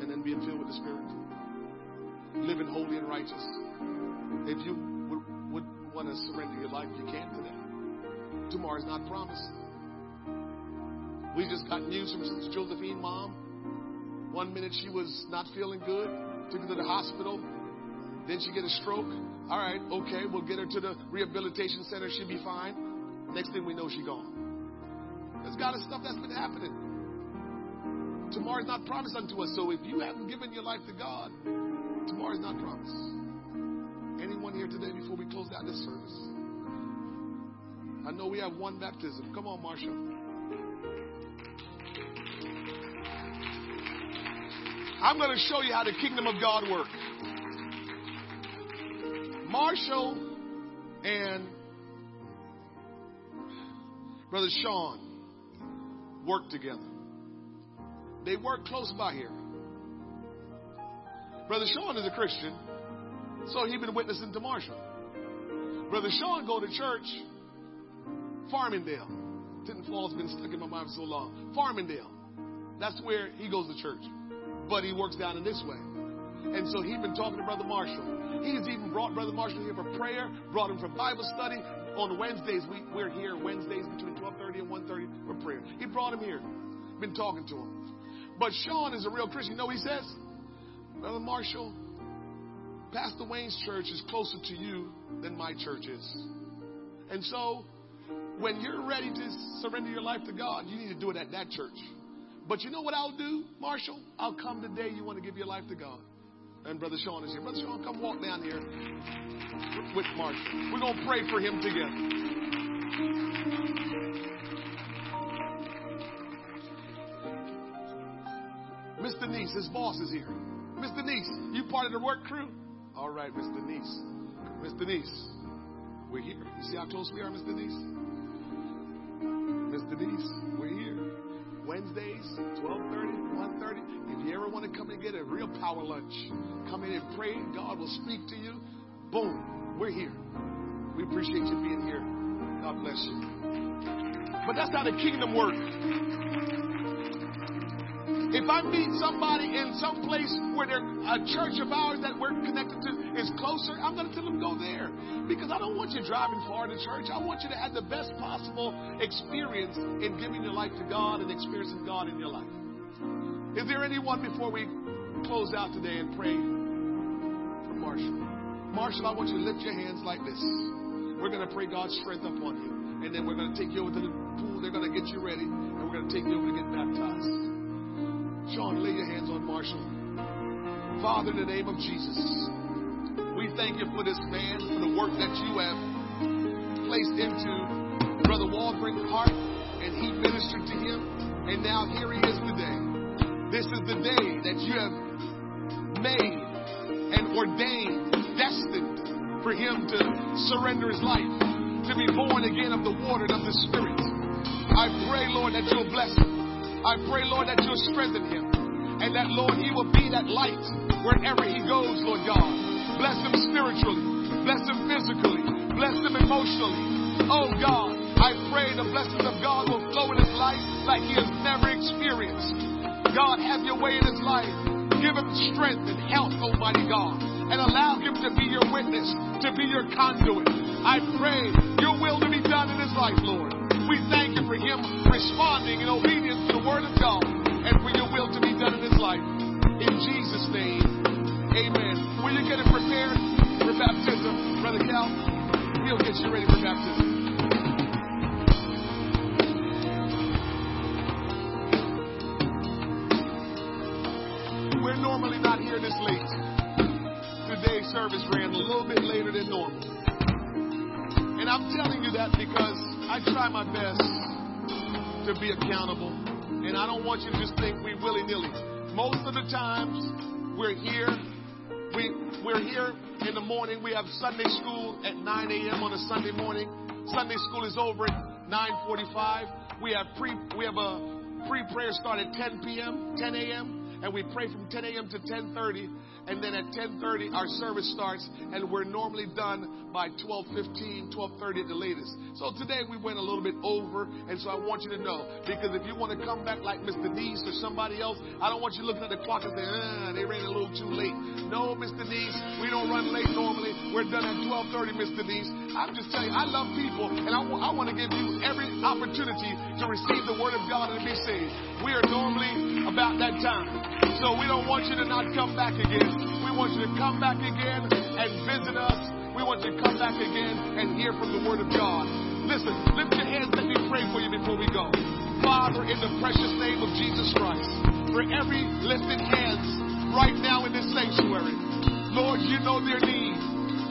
and then being filled with the Spirit. Living holy and righteous. If you would, would want to surrender your life, you can today. Tomorrow's not promised. We just got news from Sister Josephine, mom. One minute she was not feeling good, took her to the hospital. Then she get a stroke. All right, okay, we'll get her to the rehabilitation center. She'll be fine. Next thing we know, she gone. There's got of stuff that's been happening. Tomorrow's not promised unto us. So if you haven't given your life to God, tomorrow's not promised. Anyone here today before we close out this service? I know we have one baptism. Come on, Marshall. I'm going to show you how the kingdom of God works. Marshall and Brother Sean work together. They work close by here. Brother Sean is a Christian, so he's been witnessing to Marshall. Brother Sean go to church, Farmingdale. Tinton Falls been stuck in my mind for so long. Farmingdale. That's where he goes to church. But he works down in this way. And so he's been talking to Brother Marshall. He's even brought Brother Marshall here for prayer, brought him for Bible study. On Wednesdays, we, we're here Wednesdays between 12.30 and 1.30 for prayer. He brought him here. Been talking to him. But Sean is a real Christian. You know what he says? Brother Marshall, Pastor Wayne's church is closer to you than my church is. And so, when you're ready to surrender your life to God, you need to do it at that church. But you know what I'll do, Marshall? I'll come the day you want to give your life to God. And Brother Sean is here. Brother Sean, come walk down here with Marshall. We're going to pray for him together. Miss Denise, his boss is here. Miss Denise, you part of the work crew? All right, Miss Denise. Miss Denise, we're here. You see how close we are, Miss Denise? Miss Denise. Wednesdays, 1230, 130. If you ever want to come and get a real power lunch, come in and pray. God will speak to you. Boom, we're here. We appreciate you being here. God bless you. But that's how the kingdom works. If I meet somebody in some place where a church of ours that we're connected to is closer, I'm going to tell them go there. Because I don't want you driving far to church. I want you to have the best possible experience in giving your life to God and experiencing God in your life. Is there anyone before we close out today and pray for Marshall? Marshall, I want you to lift your hands like this. We're going to pray God's strength upon you. And then we're going to take you over to the pool. They're going to get you ready. And we're going to take you over to get baptized. Sean, lay your hands on Marshall. Father, in the name of Jesus, we thank you for this man, for the work that you have placed into Brother Waldron's heart, and he ministered to him. And now here he is today. This is the day that you have made and ordained, destined for him to surrender his life, to be born again of the water and of the Spirit. I pray, Lord, that you'll bless him. I pray, Lord, that you'll strengthen him. And that, Lord, he will be that light wherever he goes, Lord God. Bless him spiritually. Bless him physically. Bless him emotionally. Oh, God, I pray the blessings of God will flow in his life like he has never experienced. God, have your way in his life. Give him strength and health, Almighty God. And allow him to be your witness, to be your conduit. I pray your will to be done in his life, Lord. We thank you for him responding in obedience to the word of God and for your will to be done in his life. In Jesus' name, amen. Will you get him prepared for baptism, Brother Cal? He'll get you ready for baptism. We're normally not here this late. Today's service ran a little bit later than normal. And I'm telling you that because I try my best to be accountable. And I don't want you to just think we willy nilly. Most of the times we're here, we, we're here in the morning. We have Sunday school at 9 a.m. on a Sunday morning. Sunday school is over at 9:45. We have pre we have a pre prayer start at 10 p.m. 10 a.m. and we pray from 10 a.m. to 10:30 and then at 10:30 our service starts and we're normally done by 12:15 12:30 at the latest so today we went a little bit over and so I want you to know because if you want to come back like Mr. Denise or somebody else I don't want you looking at the clock and saying ah, they ran a little too late no Mr. Denise we don't run late normally we're done at 12:30 Mr. Denise I'm just telling you I love people and I, w- I want to give you every opportunity to receive the word of God and be saved we are normally about that time so we don't want you to not come back again we want you to come back again and visit us. We want you to come back again and hear from the Word of God. Listen, lift your hands. Let me pray for you before we go. Father, in the precious name of Jesus Christ, for every lifted hands right now in this sanctuary, Lord, you know their need.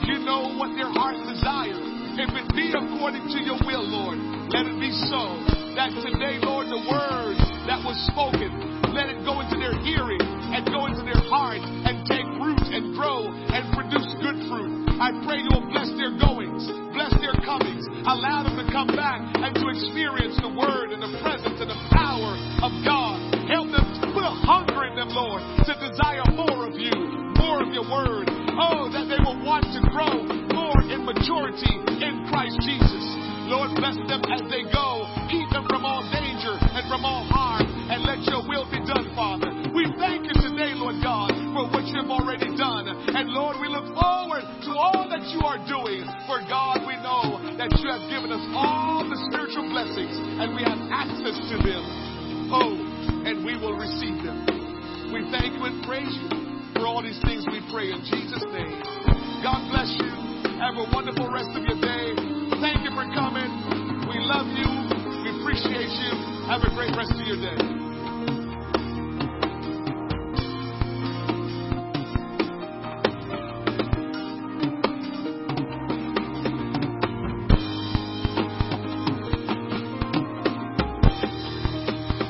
You know what their hearts desire. If it be according to your will, Lord, let it be so. That today, Lord, the word that was spoken, let it go into their hearing and go into their heart and take root and grow and produce good fruit. I pray you will bless their goings, bless their comings, allow them to come back and to experience the word and the presence and the power of God. Help them to put a hunger in them, Lord, to desire more of you, more of your word. Oh, that they will want to grow more in maturity in Christ Jesus. Lord, bless them as they go. Keep them from all danger and from all harm, and let your will be done, Father. We thank you today, Lord God, for what you have already done. And Lord, we look forward to all that you are doing. For God, we know that you have given us all the spiritual blessings, and we have access to them. Oh, and we will receive them. We thank you and praise you for all these things we pray in Jesus' name. God bless you. Have a wonderful rest of your day. Thank you for coming. We love you. We appreciate you. Have a great rest of your day.